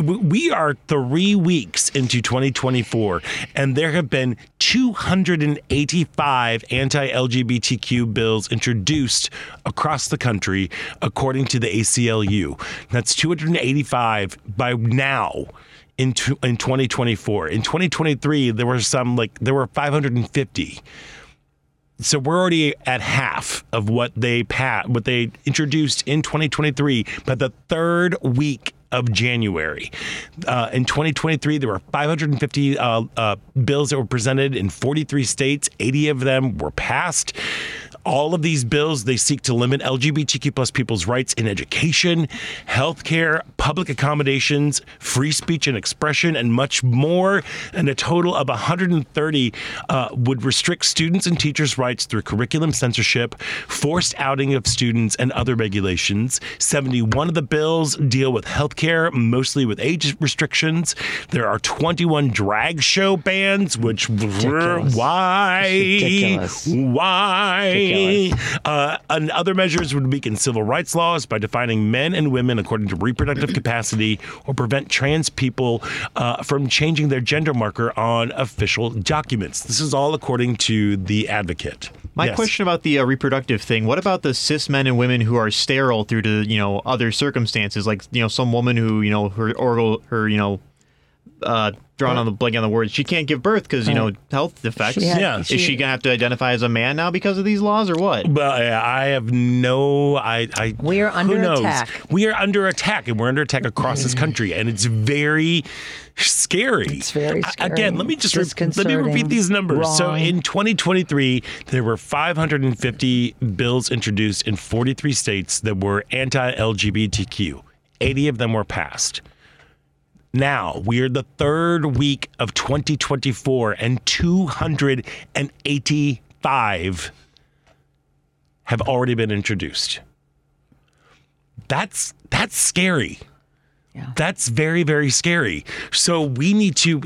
We- are three weeks into 2024, and there have been 285 anti-LGBTQ bills introduced across the country, according to the ACLU. That's 285 by now. In, in 2024 in 2023 there were some like there were 550 so we're already at half of what they pa- what they introduced in 2023 by the third week of January. Uh, in 2023, there were 550 uh, uh, bills that were presented in 43 states. 80 of them were passed. All of these bills they seek to limit LGBTQ plus people's rights in education, healthcare, public accommodations, free speech and expression, and much more. And a total of 130 uh, would restrict students and teachers' rights through curriculum censorship, forced outing of students, and other regulations. 71 of the bills deal with healthcare, mostly with age restrictions. There are 21 drag show bans, which Ridiculous. why? Ridiculous. Why? Ridiculous. Uh, and other measures would weaken civil rights laws by defining men and women according to reproductive capacity or prevent trans people uh, from changing their gender marker on official documents. This is all according to the advocate. My Yes. question about the uh, reproductive thing: What about the cis men and women who are sterile through to you know other circumstances, like you know some woman who you know her oral her you know uh, drawn on the blank on the words she can't give birth because you know health defects. She had- Yeah. Is she- she gonna have to identify as a man now because of these laws or what? Well, I have no. I. I We are under who under knows? attack. We are under attack, and we're under attack across this country, and it's very scary. It's very A- scary. Again, let me just re- let me Disconcerting. repeat these numbers. So, Wrong. in 2023, there were 550 bills introduced in 43 states that were anti-LGBTQ. 80 of them were passed. Now we are the third week of 2024, and 285 have already been introduced. that's that's scary. That's very very scary. So we need to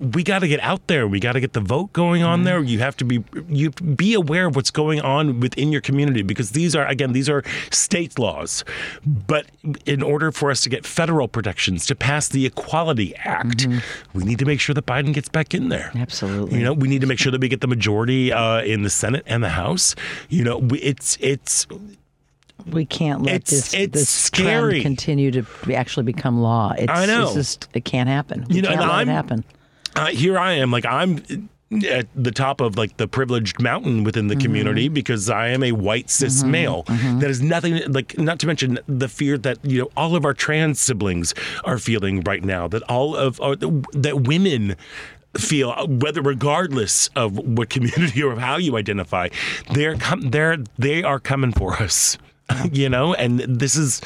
we got to get out there. We got to get the vote going on there. You have to be you be aware of what's going on within your community because these are again these are state laws. But in order for us to get federal protections to pass the Equality Act, we need to make sure that Biden gets back in there. Absolutely. You know, we need to make sure that we get the majority uh, in the Senate and the House. You know, we, it's it's we can't let It's- this it's this scary. trend continue to actually become law. It's, I know. It can't happen. We You know, can't let I'm- it happen. Uh, here I am, like I'm at the top of like the privileged mountain within the community because I am a white cis male. That is nothing like not to mention the fear that you know all of our trans siblings are feeling right now. That all of uh, that women feel whether regardless of what community or how you identify they're com- they're they are coming for us you know and this is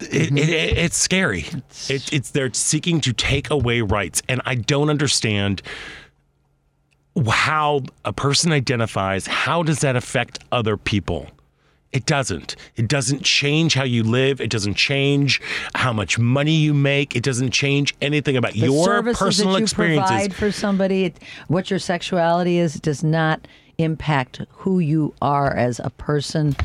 it, mm-hmm. it, it, it's scary. It, it's they're seeking to take away rights, and I don't understand how a person identifies. How does that affect other people? It doesn't. It doesn't change how you live. It doesn't change how much money you make. It doesn't change anything about The your personal that you experiences. provide for somebody, what your sexuality is, does not impact who you are as a person.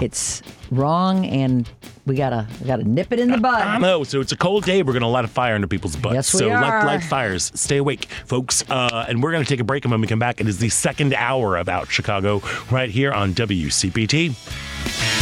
It's wrong, and we gotta we gotta nip it in the bud. I know. So it's a cold day. We're to light a fire under people's butts. Yes, we so light, are. light fires. Stay awake, folks. Uh, and we're to take a break. And when we come back, it is the second hour of Out Chicago right here on WCPT.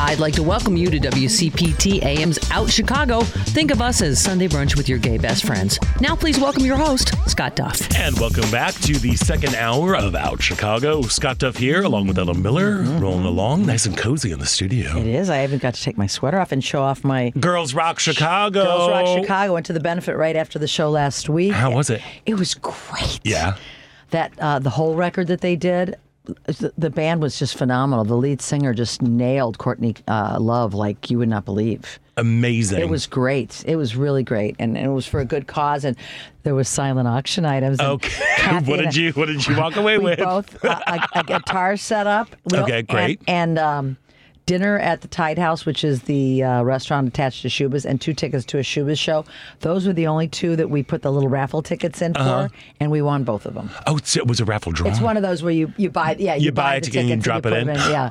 I'd like to welcome you to WCPT AM's Out Chicago. Think of us as Sunday brunch with your gay best friends. Now, please welcome your host, Scott Duff. And welcome back to the second hour of Out Chicago. Scott Duff here, along with Ellen Miller, rolling along nice and cozy in the studio. It is. I haven't got to take my sweater off and show off my Girls Rock Chicago. Girls Rock Chicago. Went to the benefit right after the show last week. How was it? It was great. Yeah. That uh, the whole record that they did, the, band was just phenomenal. The lead singer just nailed Courtney uh, Love like you would not believe. Amazing. It was great. It was really great, and, and it was for a good cause. And there was silent auction items. Okay. Kathy what did you What did you walk away we with? both uh, a, a guitar set up. We- Okay, great. And, and um, dinner at the Tied House, which is the uh, restaurant attached to Schubas, and two tickets to a Schubas show. Those were the only two that we put the little raffle tickets in Uh-huh. for, and we won both of them. Oh, it was a raffle draw. It's one of those where you, you buy yeah you, You buy a the ticket and you drop put it in? them Yeah.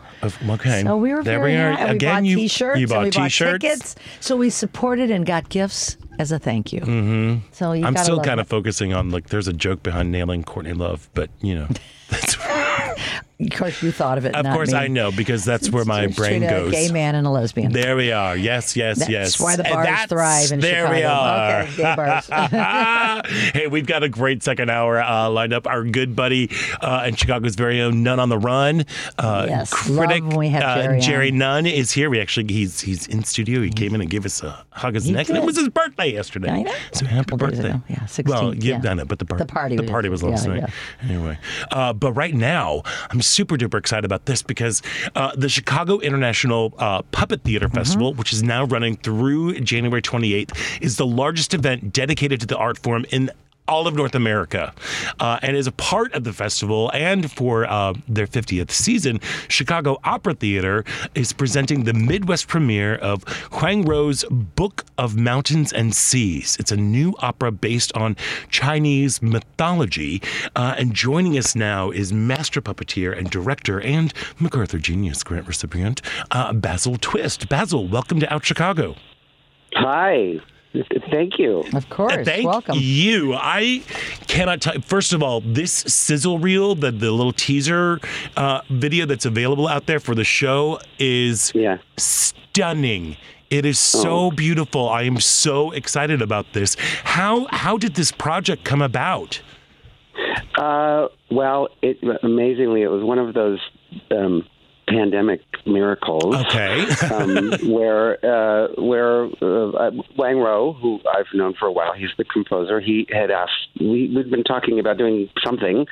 Okay. So we were There very we are. And Again, we you- bought T-shirts. you bought and we T-shirts. bought tickets. So we supported and got gifts as a thank you. Mm-hmm. So you I'm still kind it. of focusing on like there's a joke behind nailing Courtney Love, but you know, that's Of course, you thought of it. of course me. I know because that's where my brain goes. gay man and a lesbian. There we are. Yes, yes, That's yes. That's why the bars that's- thrive in there we Chicago. are. Okay, gay bars. hey, we've got a great second hour uh, lined up. Our good buddy uh, and Chicago's very own Nunn on the Run. Uh, Yes, critic love when we have uh, Jerry on. Nunn is here. We actually he's he's in studio. He came in and gave us a hug his He neck. And it was his birthday yesterday. I know. So happy birthday. ago. Yeah, Well, 16th, you've yeah. done it, but the, par- The party the was- party was last yeah, night. Anyway, uh, but right now I'm super duper excited about this because uh, the Chicago International uh, Puppet Theater Mm-hmm. Festival, which is now running through January 28th, is the largest event dedicated to the art form in all of North America. Uh, and as a part of the festival and for uh, their 50th season, Chicago Opera Theater is presenting the Midwest premiere of Huang Ruo's Book of Mountains and Seas. It's a new opera based on Chinese mythology. Uh, and joining us now is master puppeteer and director and MacArthur Genius Grant recipient, uh, Basil Twist. Basil, welcome to Out Chicago. Hi. Thank you. Of course. Thank Welcome. you. I cannot tell. First of all, this sizzle reel, the the little teaser uh, video that's available out there for the show, is Yeah. stunning. It is so Oh. beautiful. I am so excited about this. How how did this project come about? Uh, well, it amazingly, it was one of those um, pandemic miracles. Okay. um, where uh, where uh, Huang Ruo, who I've known for a while, he's the composer. He had asked. We, we'd been talking about doing something,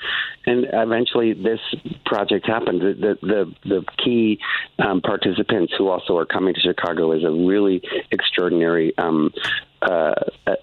and eventually this project happened. The the the, the key um, participants who also are coming to Chicago is a really extraordinary. Um, uh, uh,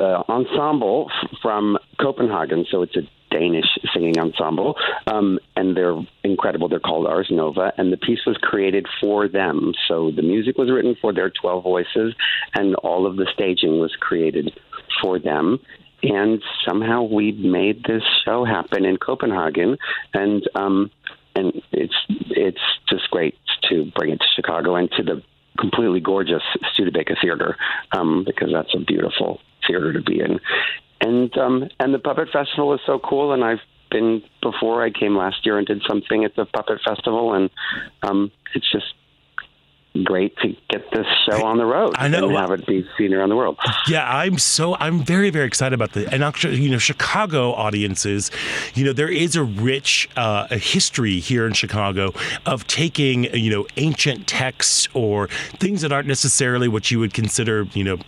uh, ensemble f- from Copenhagen, so it's a Danish singing ensemble, um, and they're incredible. They're called Ars Nova, and the piece was created for them. So the music was written for their 12 voices, and all of the staging was created for them. And somehow we made this show happen in Copenhagen, and um, and it's it's just great to bring it to Chicago and to the completely gorgeous Studebaker Theater um, because that's a beautiful theater to be in. And um, and the puppet festival is so cool, and I've been before. I came last year and did something at the puppet festival, and um, it's just great to get this show on the road. I know. and have it be seen around the world. Yeah, I'm so I'm very very excited about the and actually you know Chicago audiences, you know there is a rich uh, a history here in Chicago of taking you know ancient texts or things that aren't necessarily what you would consider you know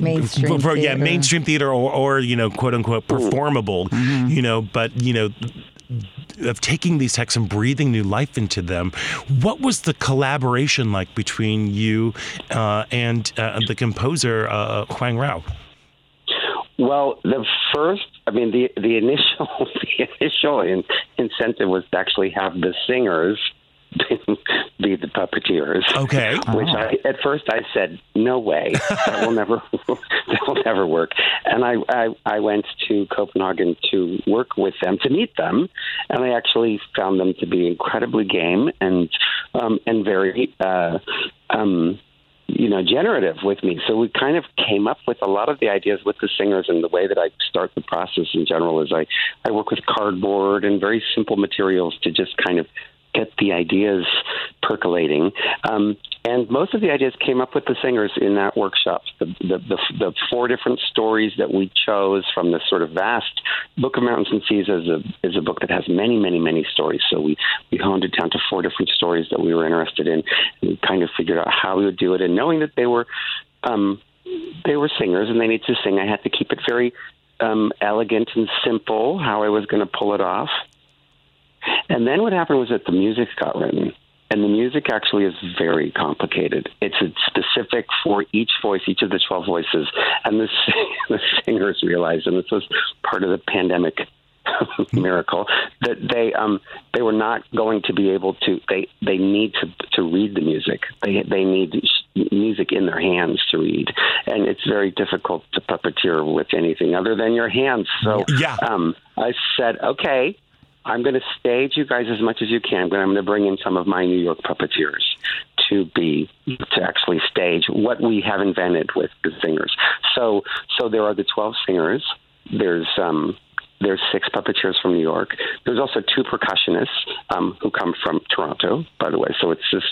Mainstream for, yeah mainstream theater or, or you know quote unquote performable you know but you know of taking these texts and breathing new life into them what was the collaboration like between you uh, and uh, the composer uh, Huang Ruo? Well, the first, I mean, the the initial the initial in, incentive was to actually have the singers be the puppeteers. Okay. Which I at first I said no way that will never that will never work. And I, I I went to Copenhagen to work with them to meet them, and I actually found them to be incredibly game and um, and very. Uh, um, you know, generative with me. So we kind of came up with a lot of the ideas with the singers, and the way that I start the process in general is I, I work with cardboard and very simple materials to just kind of get the ideas percolating. Um, and most of the ideas came up with the singers in that workshop. The, the, the, the four different stories that we chose from this sort of vast Book of Mountains and Seas is a, is a book that has many, many, many stories. So we, we honed it down to four different stories that we were interested in and kind of figured out how we would do it. And knowing that they were, um, they were singers and they needed to sing, I had to keep it very um, elegant and simple how I was going to pull it off. And then what happened was that the music got written. And the music actually is very complicated. It's specific for each voice, each of the 12 voices. And the, the singers realized, and this was part of the pandemic miracle, that they um, they were not going to be able to. They they need to to read the music. They they need sh- music in their hands to read, and it's very difficult to puppeteer with anything other than your hands. So Yeah. um, I said, okay, I'm going to stage you guys as much as you can, but I'm going to bring in some of my New York puppeteers to be to actually stage what we have invented with the singers. So so there are the 12 singers. There's um there's six puppeteers from New York. There's also two percussionists um, who come from Toronto, by the way. So it's this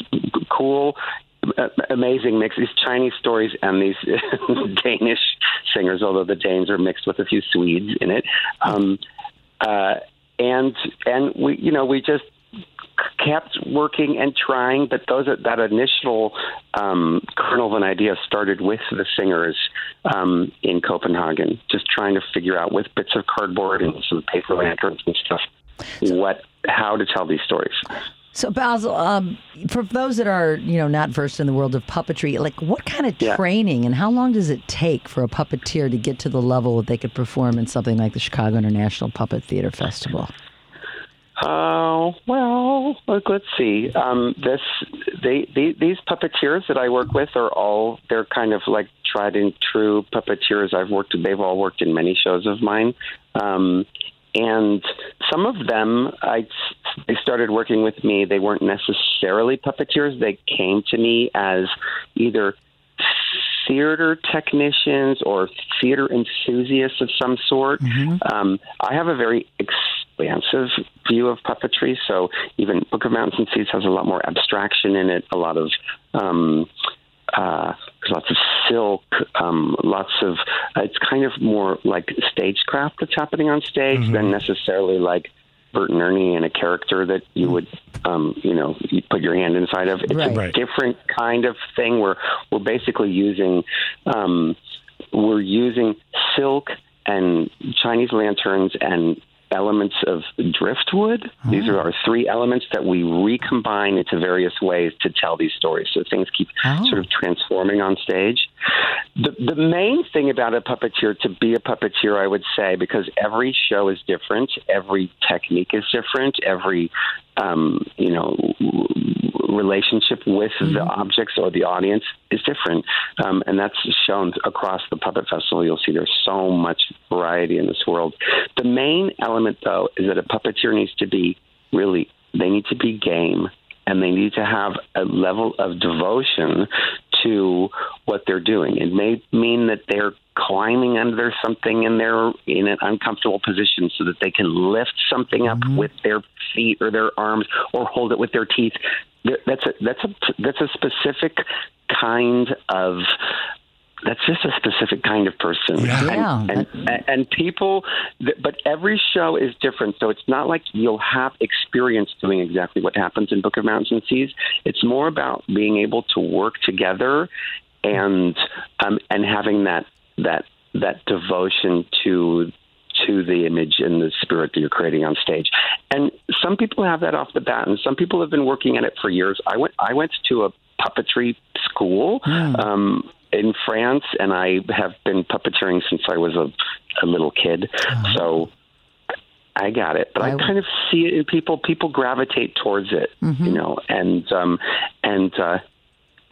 cool, amazing mix. These Chinese stories and these Danish singers, although the Danes are mixed with a few Swedes in it. Um, uh, and and we you know we just kept working and trying but those that initial um, kernel of an idea started with the singers um, in Copenhagen just trying to figure out with bits of cardboard and some paper lanterns and stuff what how to tell these stories So Basil, um, for those that are you know not versed in the world of puppetry, like what kind of Yeah. training and how long does it take for a puppeteer to get to the level that they could perform in something like the Chicago International Puppet Theater Festival? Oh well, look, let's see. Um, this they, they these puppeteers that I work with are all they're kind of like tried and true puppeteers. I've worked. with. They've all worked in many shows of mine, um, and some of them I they started working with me. They weren't necessarily puppeteers. They came to me as either theater technicians or theater enthusiasts of some sort. Um, I have a very expansive view of puppetry, so even Book of Mountains and Seas has a lot more abstraction in it, a lot of um, uh, there's lots of silk, um, lots of. Uh, it's kind of more like stagecraft that's happening on stage than necessarily like Bert and Ernie and a character that you would, um, you know, you put your hand inside of. It's Right. a different kind of thing. Where we're basically using, um, we're using silk and Chinese lanterns and elements of driftwood. These are ah. our three elements that we recombine into various ways to tell these stories. So things keep ah. sort of transforming on stage. The the main thing about a puppeteer to be a puppeteer, I would say, because every show is different, every technique is different, every um, you know relationship with the objects or the audience is different, um, and that's shown across the puppet festival. You'll see there's so much variety in this world. The main element, though, is that a puppeteer needs to be really they need to be game and they need to have a level of devotion to what they're doing. It may mean that they're climbing under something and they're in an uncomfortable position so that they can lift something up mm-hmm. with their feet or their arms or hold it with their teeth. Th- That's a that's a that's a specific kind of that's just a specific kind of person. Yeah. And, and, and, and people, but every show is different. So it's not like you'll have experience doing exactly what happens in Book of Mountains and Seas. It's more about being able to work together and um, and having that that that devotion to to the image and the spirit that you're creating on stage. And some people have that off the bat, and some people have been working at it for years. I went I went to a puppetry school um, in France, and I have been puppeteering since I was a, a little kid. So. I got it, but I, kind of see it in people. People gravitate towards it, you know, and um, and uh,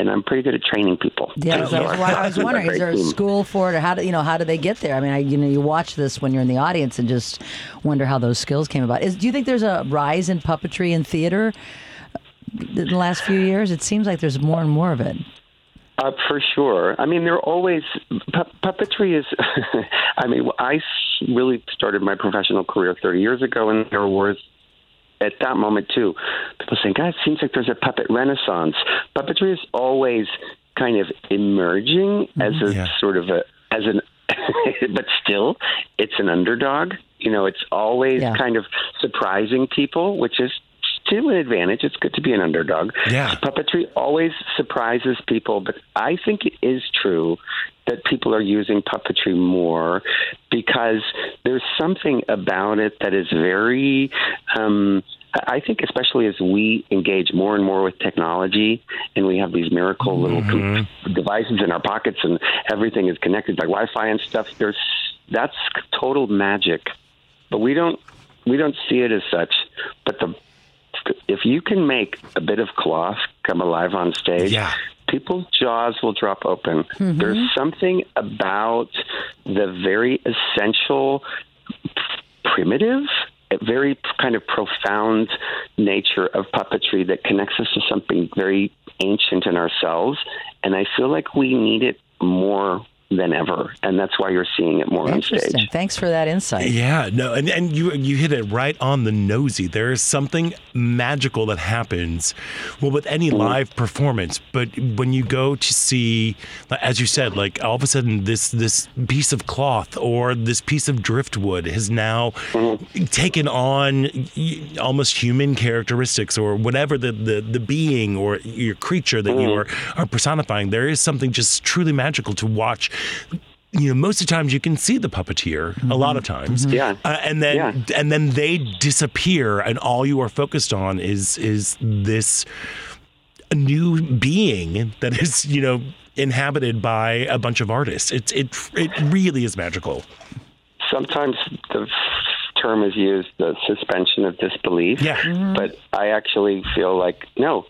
and I'm pretty good at training people. Yeah, I was, I was wondering, is there a school for it, or how do you know how do they get there? I mean, I, you know, you watch this when you're in the audience and just wonder how those skills came about. Is, do you think there's a rise in puppetry and theater in the last few years? It seems like there's more and more of it. Uh, for sure. I mean, there are always pu- puppetry is. I mean, I really started my professional career 30 years ago, and there was at that moment too people saying, "God, it seems like there's a puppet renaissance." Puppetry is always kind of emerging as a sort of a as an, but still, it's an underdog. You know, it's always Yeah. kind of surprising people, which is still an advantage. It's good to be an underdog. Yeah. Puppetry always surprises people, but I think it is true that people are using puppetry more because there's something about it that is very. Um, I think, especially as we engage more and more with technology, and we have these miracle little com- devices in our pockets, and everything is connected by Wi-Fi and stuff. There's that's total magic, but we don't we don't see it as such. But the if you can make a bit of cloth come alive on stage, Yeah. people's jaws will drop open. Mhm. There's something about the very essential, primitive, a very kind of profound nature of puppetry that connects us to something very ancient in ourselves. And I feel like we need it more than ever. And that's why you're seeing it more on stage. Thanks for that insight. Yeah, no, and, and you you hit it right on the nosy. There is something magical that happens, well, with any mm-hmm. live performance. But when you go to see, as you said, like all of a sudden this this piece of cloth or this piece of driftwood has now mm-hmm. taken on almost human characteristics or whatever the the, the being or your creature that you mm-hmm. are are personifying. There is something just truly magical to watch you know, most of the times you can see the puppeteer. A mm-hmm. lot of times, mm-hmm. Yeah. uh, and then and then they disappear, and all you are focused on is is this new being that is you know inhabited by a bunch of artists. It's it it really is magical. sometimes the term is used the suspension of disbelief yeah mm-hmm. but i actually feel like no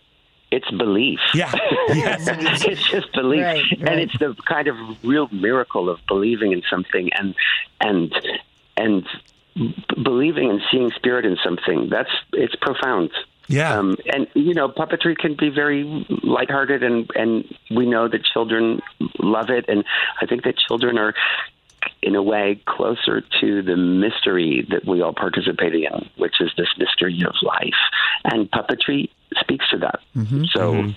it's belief. Yeah. It's just belief. Right, and it's the kind of real miracle of believing in something and and and believing and seeing spirit in something. That's it's profound. Yeah. um, and you know puppetry can be very lighthearted and and we know that children love it. And i think that children are in a way closer to the mystery that we all participate in, which is this mystery of life. And puppetry speaks to that. Mm-hmm. So mm-hmm.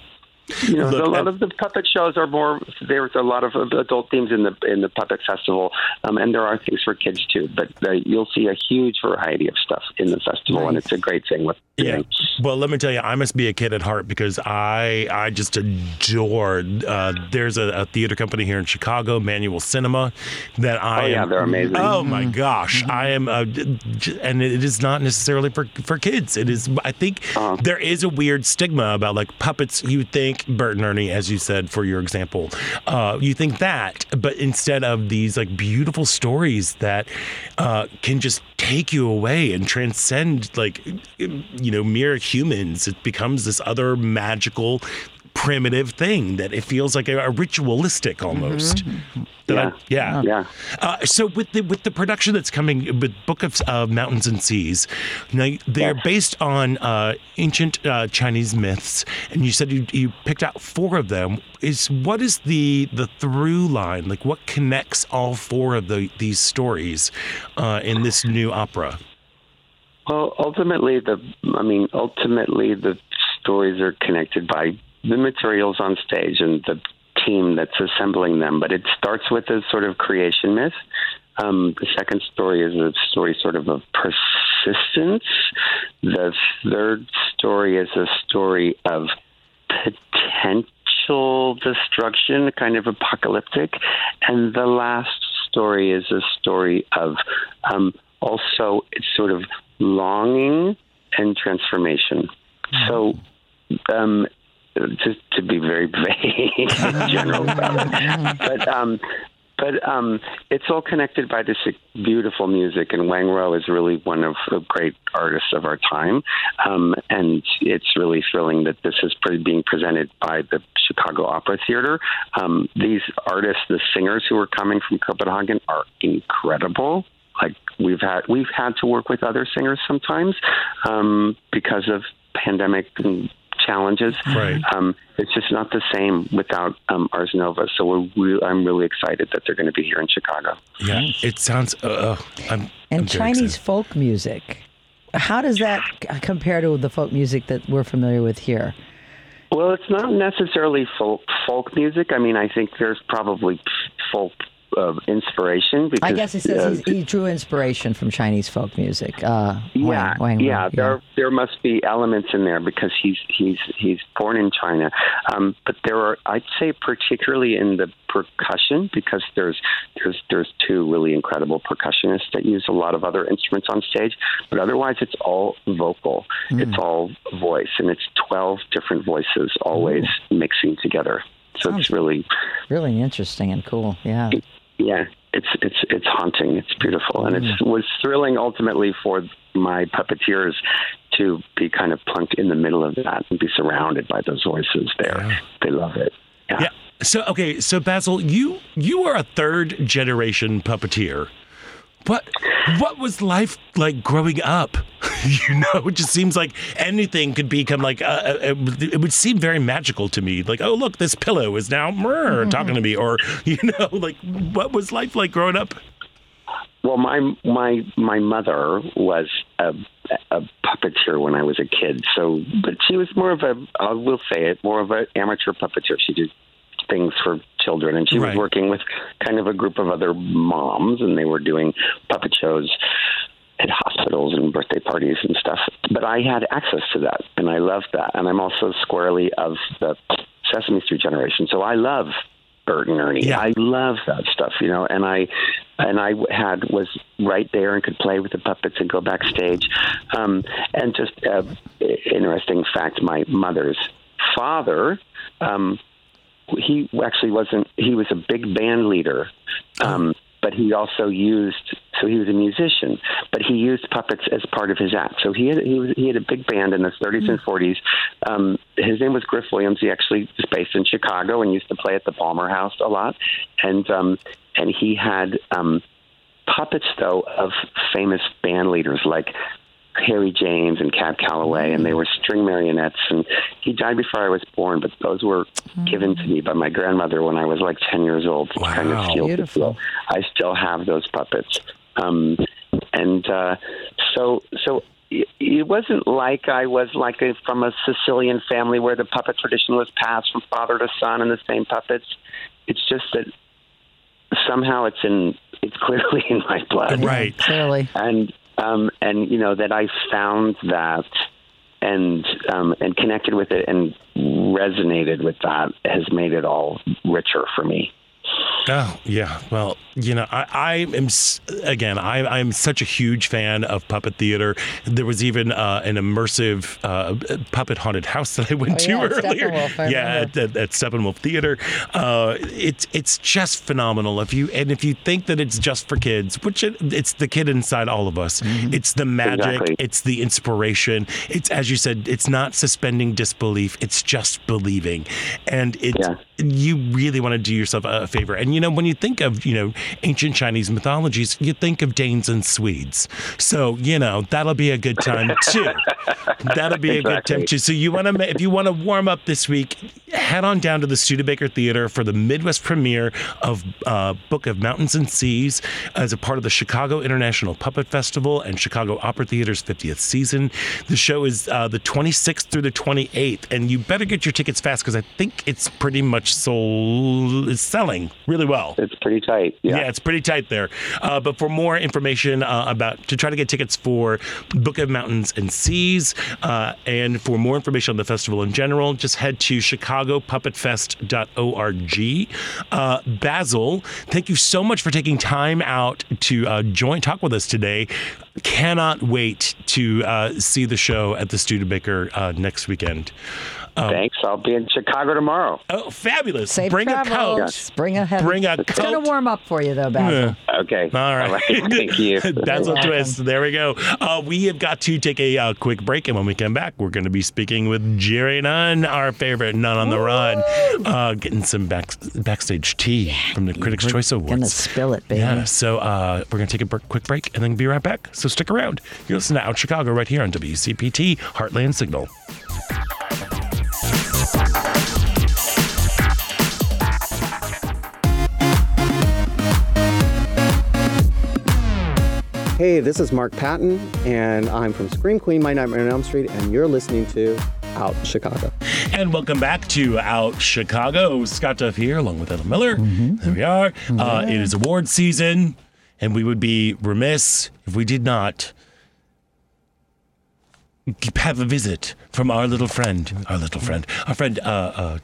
You know, Look, a lot of the puppet shows are more. There's a lot of adult themes in the in the puppet festival, um, and there are things for kids too. But uh, you'll see a huge variety of stuff in the festival, and it's a great thing. With Yeah. Well, let me tell you, I must be a kid at heart because I I just adore. Uh, there's a, a theater company here in Chicago, Manual Cinema, that I Oh, yeah, am- they're amazing. Oh my gosh, I am, uh, j- and it is not necessarily for for kids. It is. I think Uh-huh. there is a weird stigma about like puppets. You think Bert and Ernie, as you said for your example, uh, you think that, but instead of these like beautiful stories that uh, can just take you away and transcend like you know mere humans, it becomes this other magical primitive thing that it feels like a, a ritualistic almost. That I- yeah, Yeah. Uh, so with the with the production that's coming with Book of uh, Mountains and Seas, now they're based on uh, ancient uh, Chinese myths, and you said you, you picked out four of them. Is what is the the through line? Like what connects all four of the these stories uh, in this new opera? Well, ultimately, the I mean, ultimately, the stories are connected by the materials on stage and the team that's assembling them. But it starts with a sort of creation myth. Um, the second story is a story sort of of persistence. The third story is a story of potential destruction, kind of apocalyptic. And the last story is a story of um, also it's sort of longing and transformation. So, um, to, to be very vague in general about it, but um, but um, it's all connected by this beautiful music, and Huang Ruo is really one of the great artists of our time, um, and it's really thrilling that this is pre- being presented by the Chicago Opera Theater. Um, these artists, the singers who are coming from Copenhagen, are incredible. Like we've had, we've had to work with other singers sometimes um, because of pandemic and challenges. Right. Um, it's just not the same without um, Ars Nova. So we're re- I'm really excited that they're going to be here in Chicago. Yeah, it sounds. Uh, uh, I'm, And I'm Chinese folk music. How does that compare to the folk music that we're familiar with here? Well, it's not necessarily folk folk music. I mean, I think there's probably folk uh, inspiration. Because, I guess he says uh, he's, he drew inspiration from Chinese folk music. Uh, Yeah, Wang, Wang, yeah, Wang, there there must be elements in there because he's he's he's born in China, um, but there are I'd say particularly in the percussion because there's there's there's two really incredible percussionists that use a lot of other instruments on stage, but otherwise it's all vocal, it's all voice, and it's twelve different voices always mixing together. So it's really Really interesting and cool. Yeah. Yeah, it's it's it's haunting. It's beautiful, and it mm. was thrilling ultimately for my puppeteers to be kind of plunked in the middle of that and be surrounded by those voices there. They love it. Yeah. Yeah. So okay, so Basil, you you are a third generation puppeteer. What what was life like growing up? you know, it just seems like anything could become like uh, uh, it, it would seem very magical to me. Like, oh look, this pillow is now murr, talking to me, or you know, like what was life like growing up? Well, my my my mother was a, a puppeteer when I was a kid. So, but she was more of a I will say it more of an amateur puppeteer. She did things for children, and she Right. was working with kind of a group of other moms, and they were doing puppet shows at hospitals and birthday parties and stuff. But I had access to that, and I loved that. And I'm also squarely of the Sesame Street generation, so I love Bert and Ernie. Yeah. I love that stuff, you know. And I and I had was right there and could play with the puppets and go backstage. Um, and just uh, interesting fact: my mother's father. Um, he actually wasn't. He was a big band leader, um, but he also used. So he was a musician, but he used puppets as part of his act. So he had he, was, he had a big band in the 30s and 40s. Um, his name was Griff Williams. He actually was based in Chicago and used to play at the Palmer House a lot, and um, and he had um, puppets though of famous band leaders like Harry James and Cab Calloway, and they were string marionettes. And he died before I was born, but those were given to me by my grandmother when I was like 10 years old. to kind of Wow. Beautiful. I still have those puppets. Um, and uh, so, so it, it wasn't like I was like a, from a Sicilian family where the puppet tradition was passed from father to son and the same puppets. It's just that somehow it's in it's clearly in my blood, Right. Clearly. and um, and you know that I found that and um, and connected with it and resonated with that has made it all richer for me. Oh yeah, well, you know, I, I am again, I, I'm such a huge fan of puppet theater. There was even uh, an immersive uh, puppet haunted house that I went Oh, to yeah, at earlier. I yeah, at, remember. at, at Steppenwolf Theater. Uh, it's it's just phenomenal. If you and if you think that it's just for kids, which it, it's the kid inside all of us. It's the magic. Exactly. It's the inspiration. It's as you said. It's not suspending disbelief. It's just believing, and it Yeah. You really want to do yourself a favor. And you know, when you think of you know ancient Chinese mythologies, you think of Danes and Swedes. So you know that'll be a good time too. that'll be a good time too. So you want to if you want to warm up this week, head on down to the Studebaker Theater for the Midwest premiere of uh, Book of Mountains and Seas as a part of the Chicago International Puppet Festival and Chicago Opera Theater's 50th season. The show is uh, the 26th through the 28th, and you better get your tickets fast because I think it's pretty much sold. It's selling really well. It's pretty tight. Yeah. Yeah, it's pretty tight there. Uh, but for more information uh, about to try to get tickets for Book of Mountains and Seas, uh, and for more information on the festival in general, just head to chicagopuppetfest.org. Uh, Basil, thank you so much for taking time out to uh, join talk with us today. Cannot wait to uh, see the show at the Studebaker uh, next weekend. Um, Thanks. I'll be in Chicago tomorrow. Oh, fabulous! Safe Bring a travels. coat. Bring a heavy. Bring a coat. It's gonna warm up for you, though, Basil. Okay. All right. Thank you. Basil welcome. Twist. There we go. Uh, we have got to take a uh, quick break, and when we come back, we're going to be speaking with Jerry Nunn, our favorite Nun on the Run, uh, getting some back, backstage tea from the Critics' Choice Awards. Gonna spill it, baby. Yeah, so uh, we're going to take a quick break and then be right back. So stick around. You're listening to Out Chicago right here on WCPT Heartland Signal. Hey, this is Mark Patton, and I'm from Scream Queen, My Nightmare on Elm Street, and you're listening to Out Chicago. And welcome back to Out Chicago. Scott Duff here, along with Ellen Miller. There we are. Uh, it is award season, and we would be remiss if we did not have a visit from our little friend, our little friend, our friend, uh, uh,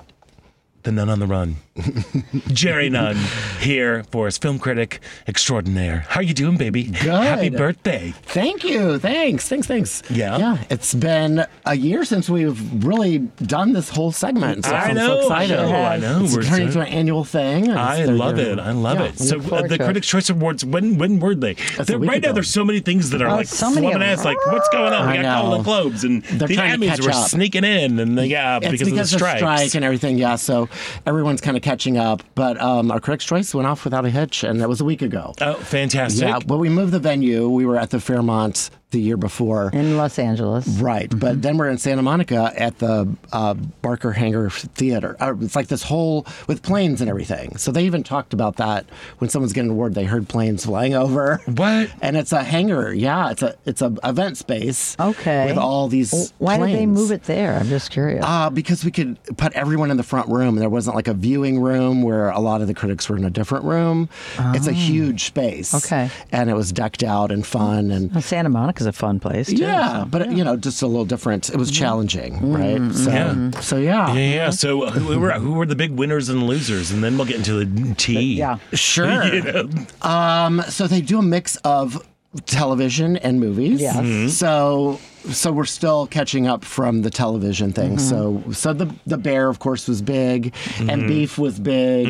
the Nun on the Run, Jerry Nunn, here for us, film critic extraordinaire. How are you doing, baby? Good. Happy birthday. Thank you. Thanks. Thanks. Thanks. Yeah. Yeah. It's been a year since we've really done this whole segment. So I I'm know, so excited. I know, I know. It's We're turning so- into an annual thing. I love year. it. I love Yeah, it. So uh, the. Critics' Choice Awards, when when were they? That's They're- a week right now, there's so many things that are Oh, like so many them. ass. Like, what's going on? We I got Golden know. Globes and They're the Emmys were up. sneaking in, and they, yeah, because, because of the strikes. strike and everything, yeah. So everyone's kind of catching up. But um, our Critics' Choice went off without a hitch, and that was a week ago. oh, fantastic! Yeah, well, we moved the venue. We were at the Fairmont the year before. In Los Angeles. Right, but then we're in Santa Monica at the uh, Barker Hangar Theater. Uh, it's like this whole with planes and everything. So they even talked about that when someone's getting an award. They heard planes flying over. What? And it's a hangar. Yeah, it's a it's a event space. Okay. With all these. Well, Why did they move it there? I'm just curious. Uh, because we could put everyone in the front room. There wasn't like a viewing room where a lot of the critics were in a different room. It's a huge space. Oh. Okay. And it was decked out and fun and Well, Santa Monica's a fun place, too. yeah, but you know, just a little different. It was challenging, right? So, Yeah. so yeah, Yeah, yeah. So uh, who were who were the big winners and losers, and then we'll get into the tea. Yeah. sure. You know? Um, so they do a mix of television and movies. Yes. Mhm. So so we're still catching up from the television thing. So so the the bear of course was big and beef was big.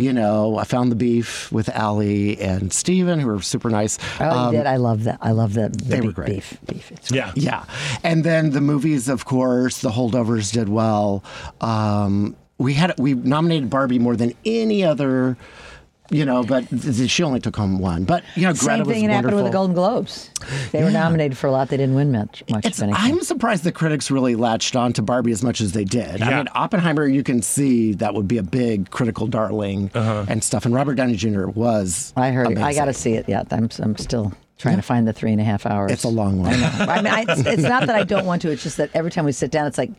You know, I found the beef with Ali and Steven who were super nice. Oh, Um, you did. I love that. I love that. The they were great. Beef. Beef. It's Yeah. Yeah. And then the movies, of course, the holdovers did well. Um, we had we nominated Barbie more than any other, you know, but th- th- she only took home one. But you know, Greta Same was thing happened with the. Golden Globes. They were Yeah. nominated for a lot. They didn't win much. much It's. I'm surprised the critics really latched on to Barbie as much as they did. I mean, Oppenheimer, you can see that would be a big critical darling uh-huh. and stuff. And Robert Downey Jr. was. I heard. I got to see it yet. I'm. I'm still. Trying to find the three and a half hours. It's a long one. I mean, I, it's, it's not that I don't want to. It's just that every time we sit down, it's like,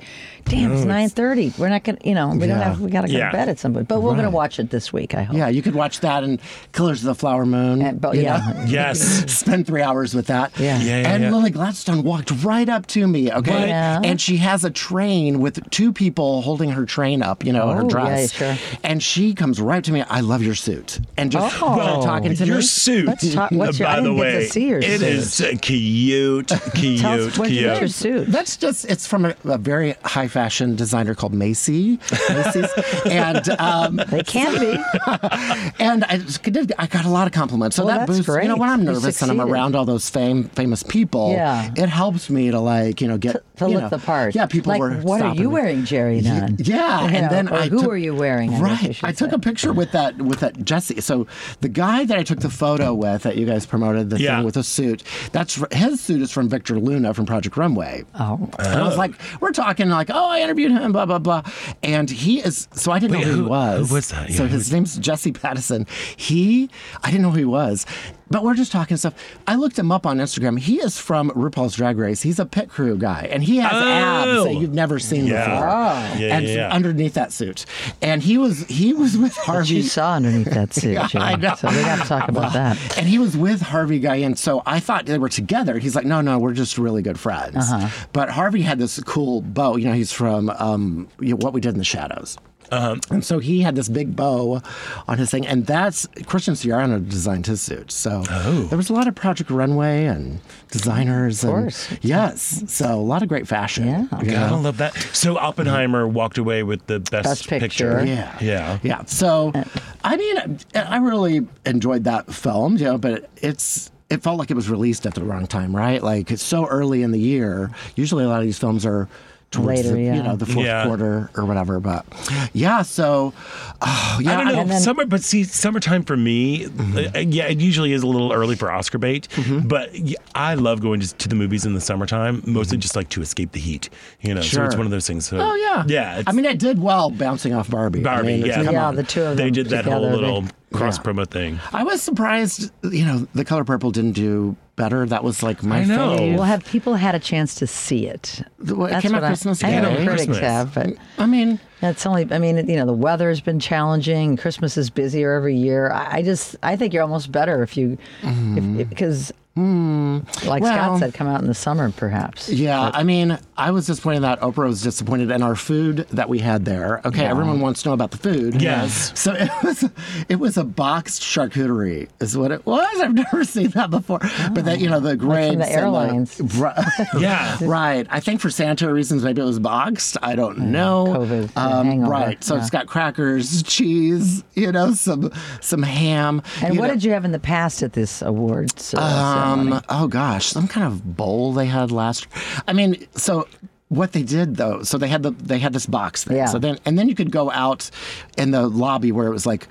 damn, it's No, nine it's- thirty. We're not gonna, you know, we don't Yeah. have, we gotta go Yeah. to bed at some point. But we're gonna watch it this week. I hope. Yeah, you could watch that and Killers of the Flower Moon. but- yeah. know? Yes. Spend three hours with that. Yeah. Yeah, yeah, and yeah. Lily Gladstone walked right up to me, okay? Yeah. And she has a train with two people holding her train up, you know, her Oh, dress. yeah, sure. And she comes right to me, I love your suit. And just Oh. started talking to your me. suit, Let's talk- what's your- I by the didn't get to way, see your it suit. is uh, cute, cute, Tell us what's cute. your suit. That's just, it's from a, a very high fashion designer called Macy. Macy's. and um, They can be. and I, just did- I got a lot of compliments. So Well, that that's boosts, you know, great. when I'm You nervous and I'm succeeded. around all those fame, famous people, Yeah. it helps me to like, you know, get to you look know, the part. Yeah, people like, were. what are stopping you me. wearing, Jerry? Nunn? Yeah, You and then or I who took- are you wearing? I guess I Right, should I took say. a picture with that with that Jesse. So the guy that I took the photo with that you guys promoted the Yeah. with a suit. That's his suit is from Victor Luna from Project Runway. Oh, And I was oh. like, we're talking like, oh, I interviewed him, blah blah blah, and he is. So I didn't Wait, know who, who- he was. who was that? So his name's Jesse Pattison. He, I didn't know who he was, but we're just talking stuff. I looked him up on Instagram. He is from RuPaul's Drag Race. He's a pit crew guy, and he has abs Oh. that you've never seen Yeah. before. Oh. Yeah, and yeah, yeah. underneath that suit, and he was he was with What Harvey. you saw underneath that suit, Yeah, I know. So we got to talk about that. And he was with Harvey Guillén, so I thought they were together. He's like, no, no, we're just really good friends. Uh-huh. But Harvey had this cool bow. You know, he's from um, you know, What We Did in the Shadows. Uh-huh. And so he had this big bow on his thing, and that's Christian Siriano designed his suit. So Oh. there was a lot of Project Runway and designers. Of and- course. yes. So a lot of great fashion. Yeah. you God, I know? love that. So Oppenheimer walked away with the best, Best picture. Yeah. Yeah. Yeah. So, I mean, I really enjoyed that film, you know, but it's. It felt like it was released at the wrong time, right? Like it's so early in the year. Usually, a lot of these films are towards Later, the, yeah. you know the fourth Yeah. quarter or whatever. But yeah, so oh, yeah, I don't know. And then- summer, but see, summertime for me, Mm-hmm. uh, yeah, it usually is a little early for Oscar bait. But I love going to, to the movies in the summertime, mostly just like to escape the heat. You know, so it's Mm-hmm. One of those things. So, Oh yeah, yeah. I mean, it did well bouncing off Barbie. I Barbie, mean, yeah. Yeah, on. the two of them they did that whole together, they- little cross Yeah. promo thing. I was surprised. You know, the color purple didn't do better. That was like my I know. fave. Well, have people had a chance to see it? Well, it That's came out what I- Christmas I, know Day. critics Christmas. have, but I mean, that's only. I mean, you know, the weather's been challenging. Christmas is busier every year. I, I just, I think you're almost better if you, if, mm-hmm. because, mm. like Well- Scott said, come out in the summer, perhaps. Yeah, I mean, I was disappointed that Oprah was disappointed in our food that we had there. Okay, everyone wants to know about the food. Yes. So it was it was a boxed charcuterie, is what it was. I've never seen that before. But that you know the oh. grapes the and airlines. right, Yeah. right. I think for sanitary reasons, maybe it was boxed. I don't know. COVID, the Um, right. So yeah. it's got crackers, cheese, you know, some some ham. And what know. did you have in the past at this awards uh, Um, oh gosh, some kind of bowl they had last. I mean, so what they did though, so they had the they had this box thing. Yeah. So then and then you could go out in the lobby where it was like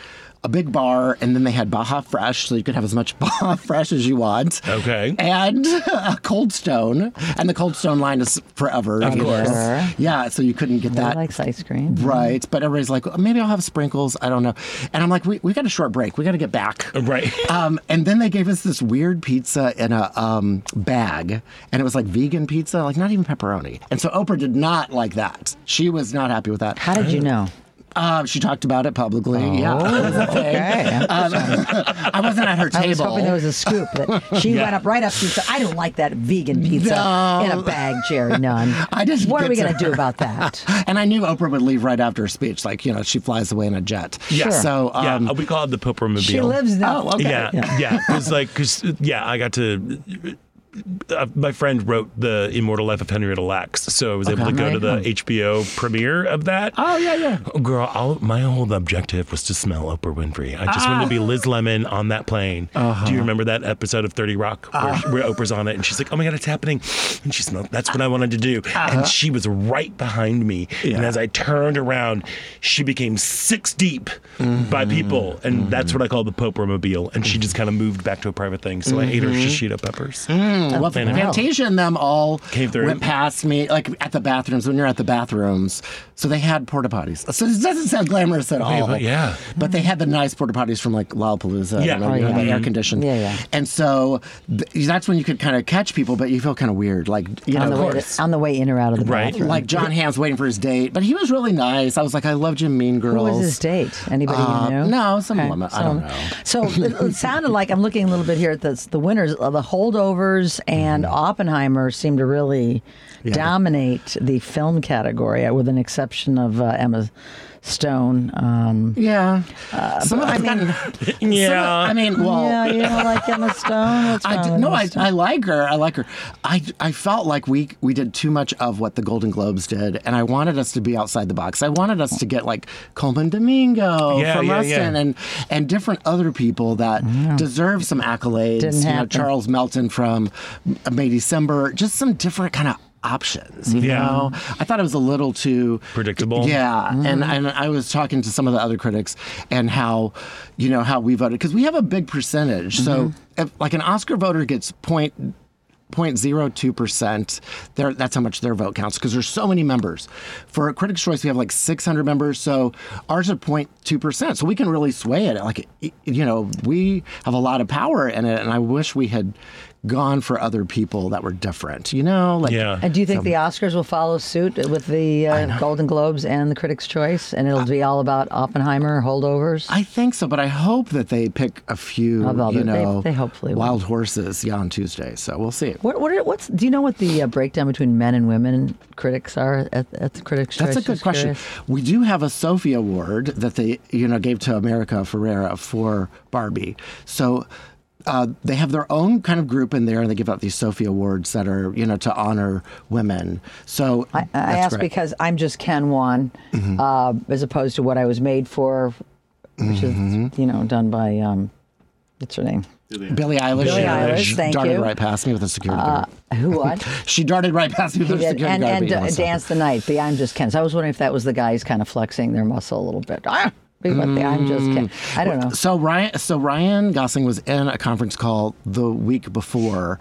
a big bar, and then they had Baja Fresh, so you could have as much Baja Fresh as you want. Okay. And a Cold Stone, and the Cold Stone line is forever. Of you know. course. Sure. Yeah, so you couldn't get Nobody that. likes ice cream. Right, but everybody's like, "Oh, maybe I'll have sprinkles. I don't know. And I'm like, we, we got a short break. We got to get back. Right. Um, and then they gave us this weird pizza in a um, bag, and it was like vegan pizza, like not even pepperoni. And so Oprah did not like that. She was not happy with that. How did you know? Uh, she talked about it publicly. yeah, it was a thing. Okay. Um, I wasn't at her table. I was hoping there was a scoop that she Yeah. went up right up to. Said, I don't like that vegan pizza No. in a bag, Jerry Nunn. I didn't What are get we to going to do about that? And I knew Oprah would leave right after her speech. Like, you know, she flies away in a jet. Yeah. So, um, yeah, we call it the Poper Mobile. She lives now. Oh, okay. Yeah, yeah, because like, because yeah, I got to. Uh, my friend wrote the Immortal Life of Henrietta Lacks, so I was able to go to the HBO premiere of that. Oh, yeah, yeah. Oh, girl, I'll, my whole objective was to smell Oprah Winfrey. I just wanted to be ah. Liz Lemon on that plane. Uh-huh. Do you remember that episode of 30 Rock where, ah. where Oprah's on it and she's like, oh my God, it's happening. And she smelled, that's what I wanted to do. Uh-huh. And she was right behind me. And as I turned around, she became six deep by mm-hmm. people. And that's mm-hmm. what I call the Poper Mobile. And she just mm-hmm. kind of moved back to a private thing. So I ate her shishito peppers. Mm, well, Planet Fantasia and them all Came through. went past me, like at the bathrooms when you're at the bathrooms. So they had porta potties. So it doesn't sound glamorous at all. but yeah. But they had the nice porta potties from like Lollapalooza. Yeah. you know, Oh, you know, yeah. the air conditioned. Yeah, yeah. And so th- that's when you could kind of catch people, but you feel kind of weird, like you on know, the way to, on the way in or out of the Right. bathroom. like Jon Hamm's waiting for his date, but he was really nice. I was like, I loved you, Mean Who Girls. was his date? Anybody Uh, you knew? no, some Okay, woman. I don't know. So it, it sounded like I'm looking a little bit here at the the winners. Uh, the holdovers and Oppenheimer seem to really Yeah. dominate the film category, with an exception of uh, Emma Stone. Um, Yeah. Some of I I've mean- Yeah. some of- I mean, well, yeah, you don't like Emma Stone. I did, no, Emma I, Stone? I like her. I like her. I, I felt like we we did too much of what the Golden Globes did, and I wanted us to be outside the box. I wanted us to get like Colman Domingo Yeah, from yeah, Rustin yeah. and and different other people that deserve some accolades. Didn't you know. Charles Melton from May December. Just some different kind of options. You Yeah. know, I thought it was a little too Predictable. Yeah, and mm-hmm. and I was talking to some of the other critics and how, you know, how we voted because we have a big percentage. So mm-hmm. if like an Oscar voter gets point. 0.02 percent. There, that's how much their vote counts because there's so many members. For Critics' Choice, we have like 600 members, so ours are 0.2 percent. So we can really sway it. Like, you know, we have a lot of power in it, and I wish we had gone for other people that were different. You know, like Yeah. And do you think the Oscars will follow suit with the uh, Golden Globes and the Critics' Choice, and it'll be all about Oppenheimer holdovers? I think so, but I hope that they pick a few, Of all you the- they- know, they hopefully will. wild horses, yeah, on Tuesday. So we'll see. What what are, what's do you know what the uh, breakdown between men and women critics are at, at the Critics' That's Choice? That's a good question. curious. We do have a SeeHer Award that they, you know, gave to America Ferrera for Barbie. So. Uh, they have their own kind of group in there, and they give out these SeeHer Awards that are, you know, to honor women. So I, I ask great. because I'm just Ken Wan, Mhm. uh, as opposed to what I was made for, which Mhm. is you know done by um, what's her name? Billie Eilish, Billie Eilish, thank darted you. right past me with a security Uh, guard. who what? she darted right past me with He a did, security and, guard. and but, you know, uh, dance the night. The I'm just Ken. So I was wondering if that was the guys kind of flexing their muscle a little bit. Be what I'm just kidding. I don't know. So Ryan, so Ryan Gosling was in a conference call the week before.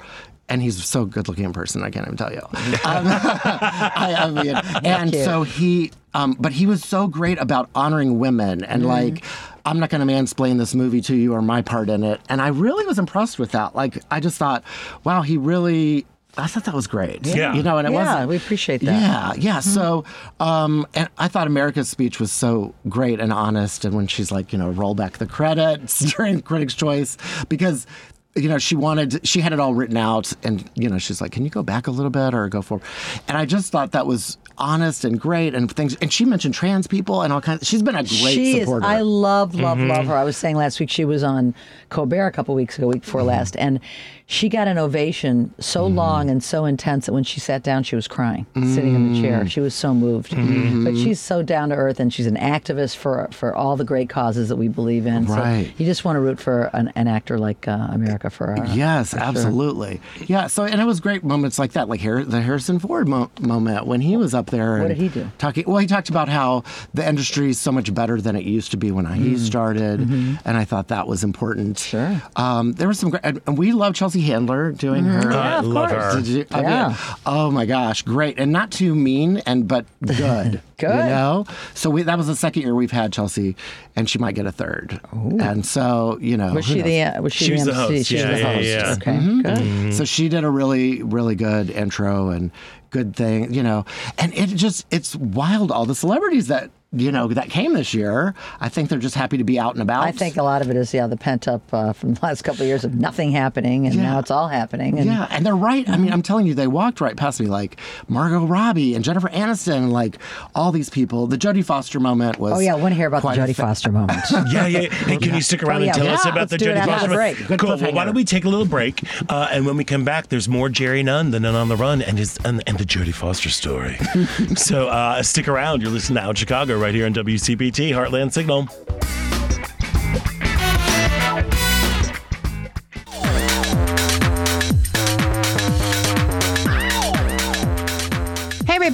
And he's so good looking in person, I can't even tell you. Um, I, I mean, and cute. so he, um, but he was so great about honoring women and Mm-hmm. like, I'm not going to mansplain this movie to you or my part in it. And I really was impressed with that. Like, I just thought, wow, he really. I thought that was great. Yeah. You know, and it yeah, was we appreciate that. yeah, yeah. So, um, and I thought America's speech was so great and honest. And when she's like, you know, roll back the credits during Critics' Choice, because you know she wanted, she had it all written out, and you know she's like, can you go back a little bit or go forward? And I just thought that was honest and great and things. And she mentioned trans people and all kinds. She's been a great she supporter. is. I love, love, Mhm. love her. I was saying last week she was on Colbert a couple weeks ago, week before Mm-hmm. last, and she got an ovation so long and so intense that when she sat down, she was crying, sitting in the chair. Mm. She was so moved. Mm-hmm. But she's so down to earth, and she's an activist for for all the great causes that we believe in. Right. So you just want to root for an, an actor like uh, America Ferrera. Yes, for sure. absolutely. Yeah. So, and it was great moments like that, like Har- the Harrison Ford mo- moment when he was up there. What did he do? Talking. Well, he talked about how the industry is so much better than it used to be when he started, and I thought that was important. Mm. Mm-hmm. Sure. Um, there was some great, and we love Chelsea Handler doing her. Mhm. Yeah, of love course. her. Did you? I mean, oh my gosh, great, and not too mean, and but good. Good. You know. So we, that was the second year we've had Chelsea, and she might get a third. And so you know, Was who she knows? the uh, was she, She was the MC? host. She was Yeah, the yeah, host. yeah. Okay, Mhm. good. So she did a really, really good intro and good thing, you know. And it just, it's wild. All the celebrities that, you know, that came this year, I think they're just happy to be out and about. I think a lot of it is yeah the pent up uh, from the last couple of years of nothing happening, and Yeah. now it's all happening. And yeah, and they're right. I mean, I'm telling you, they walked right past me, like Margot Robbie and Jennifer Aniston, and like all these people. The Jodie Foster moment was. Oh yeah, I want to hear about the quite Jodie fa- Foster moment. Yeah, yeah. Hey, can you stick around Oh, yeah. and tell us Yeah, about the do Jodie Foster? moment? break. Good cool. Well, why don't we take a little break, uh, and when we come back, there's more Jerry Nunn, the Nun on the Run, and his and, and the Jodie Foster story. so uh, stick around. You're listening to Out Chicago right here on WCPT Heartland Signal.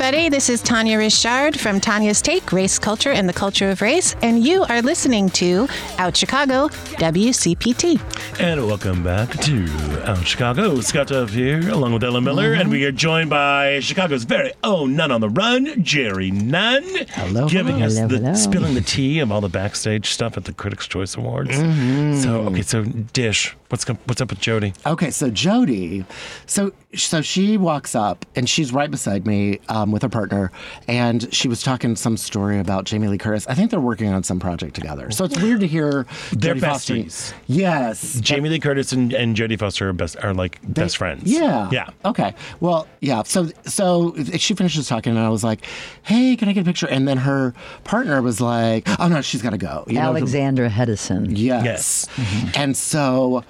Everybody. This is Tanya Richard from Tanya's Take Race Culture and the Culture of Race, and you are listening to Out Chicago WCPT. And welcome back to Out Chicago. Scott Duff here, along with Ellen Miller, and we are joined by Chicago's very own Nun on the Run, Jerry Nunn. Hello, Giving hello. us Hello, the hello. spilling the tea of all the backstage stuff at the Critics' Choice Awards. Mhm. So, okay, so Dish, what's what's up with Jodie? Okay, so Jodie, so so she walks up and she's right beside me um, with her partner, and she was talking some story about Jamie Lee Curtis. I think they're working on some project together. So it's weird to hear They're Jodie Foster- besties. Yes, Jamie Lee Curtis and, and Jodie Foster are best are like best friends. Yeah. Yeah. Okay. Well, yeah. So so she finishes talking, and I was like, "Hey, can I get a picture?" And then her partner was like, "Oh no, she's got to go." You know, Alexandra Hedison. Yes. And so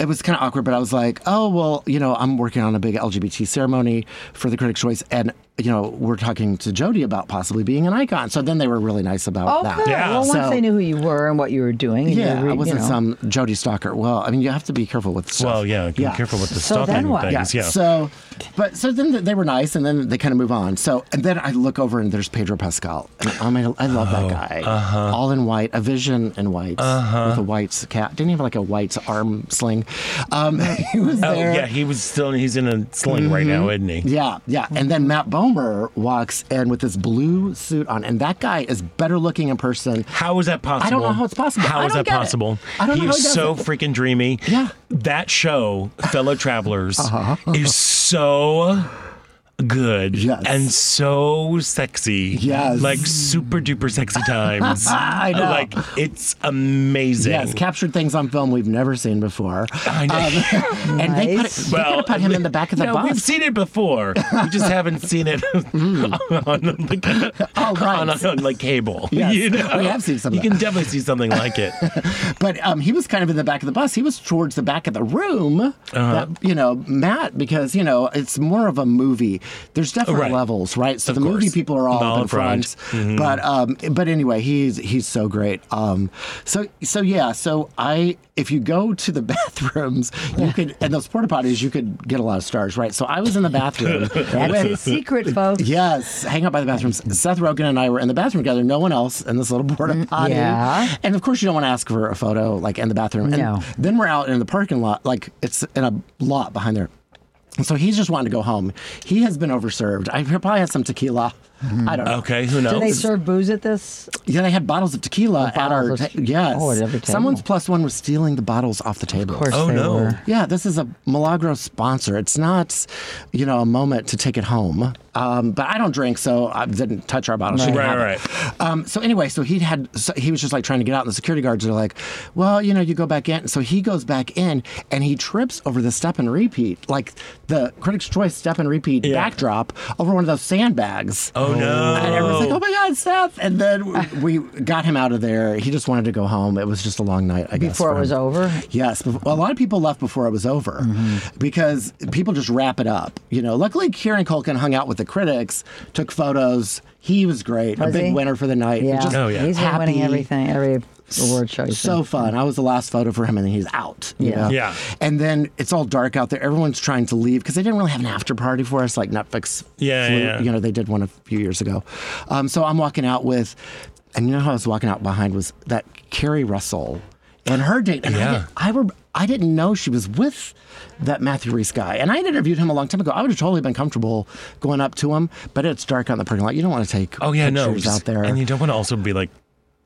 it was kind of awkward, but I was like, oh, well, you know, I'm working on a big LGBT ceremony for the Critics' Choice. And, you know, we're talking to Jodie about possibly being an icon. So then they were really nice about Oh, that. good. Well, once So- they knew who you were and what you were doing. and yeah, were, I wasn't know. some Jodie stalker. Well, I mean, you have to be careful with stuff. Well, yeah, be careful with the So then stalking what? things. Yeah. So, but so then they were nice, and then they kind of move on. So, and then I look over and there's Pedro Pascal. And I mean, I love that guy. uh-huh. All in white, a vision in white Uh-huh. with a white cap. Didn't he have like a white arm sling? Um, he was there. Oh yeah, he was still he's in a sling right now, isn't he? Yeah, yeah. And then Matt Bomer walks in with this blue suit on, and that guy is better looking in person. How is that possible? I don't know how it's possible. How is that get it. possible? I don't know He's he so it. freaking dreamy. Yeah. That show, Fellow Travelers, Uh-huh. is so good Yes. and so sexy. Yes. Like super duper sexy times. I know. Like it's amazing. Yes, captured things on film we've never seen before. I know. Um, and they put, Nice. they could put him in the back of the no, bus. we've seen it before. We just haven't seen it on, like, Oh, right. on, on, like cable. Yes, you know? we have seen some You can definitely see something like it. But um, he was kind of in the back of the bus. He was towards the back of the room. Uh-huh. That, you know, Matt, because you know it's more of a movie. There's different Right. levels, right? So Of the movie people are all up in front. front. Mhm. But um, but anyway, he's he's so great. Um, so so yeah. So I if you go to the bathrooms, you could and those porta potties, you could get a lot of stars, right? So I was in the bathroom. That's with- his secret, folks. Yes, hang out by the bathrooms. Seth Rogen and I were in the bathroom together. No one else in this little porta potty. yeah. And of course, you don't want to ask for a photo like in the bathroom. And No. Then we're out in the parking lot, like it's in a lot behind there. So he's just wanting to go home. He has been overserved. I probably had some tequila. I don't know. Okay, who knows? Do they serve booze at this? Yeah, they had bottles of tequila at our bottles of ta- yes. Oh, at every table. Someone's plus one was stealing the bottles off the table. Of course Oh, they no. were. Yeah, this is a Milagro sponsor. It's not, you know, a moment to take it home. Um, but I don't drink, so I didn't touch our bottle. She didn't Right, right. Um, so anyway, so he had, so he was just like trying to get out, and the security guards are like, "Well, you know, you go back in." So he goes back in, and he trips over the step and repeat, like the Critics' Choice step and repeat Yeah. backdrop over one of those sandbags. Oh Oh, no! And everyone's like, "Oh my God, Seth!" And then we got him out of there. He just wanted to go home. It was just a long night, I guess. Before it was over? Yes, a lot of people left before it was over mm-hmm. because people just wrap it up. You know, luckily Kieran Culkin hung out with the critics, took photos. He was great, a big he? winner for the night. Yeah. Just Oh, yeah. He's been winning everything, every award show. So been. fun. I was the last photo for him, and then he's out. you Yeah. know? Yeah. And then it's all dark out there. Everyone's trying to leave because they didn't really have an after party for us, like Netflix. Yeah, flew- yeah. You know, they did one a few years ago. Um, so I'm walking out with, and you know how I was walking out behind was that Keri Russell and her date. And I, Yeah. didn't, I, were, I didn't know she was with that Matthew Rhys guy. And I had interviewed him a long time ago. I would have totally been comfortable going up to him, but it's dark out in the parking lot. You don't want to take Oh yeah, no. pictures just- out there. and you don't want to also be like,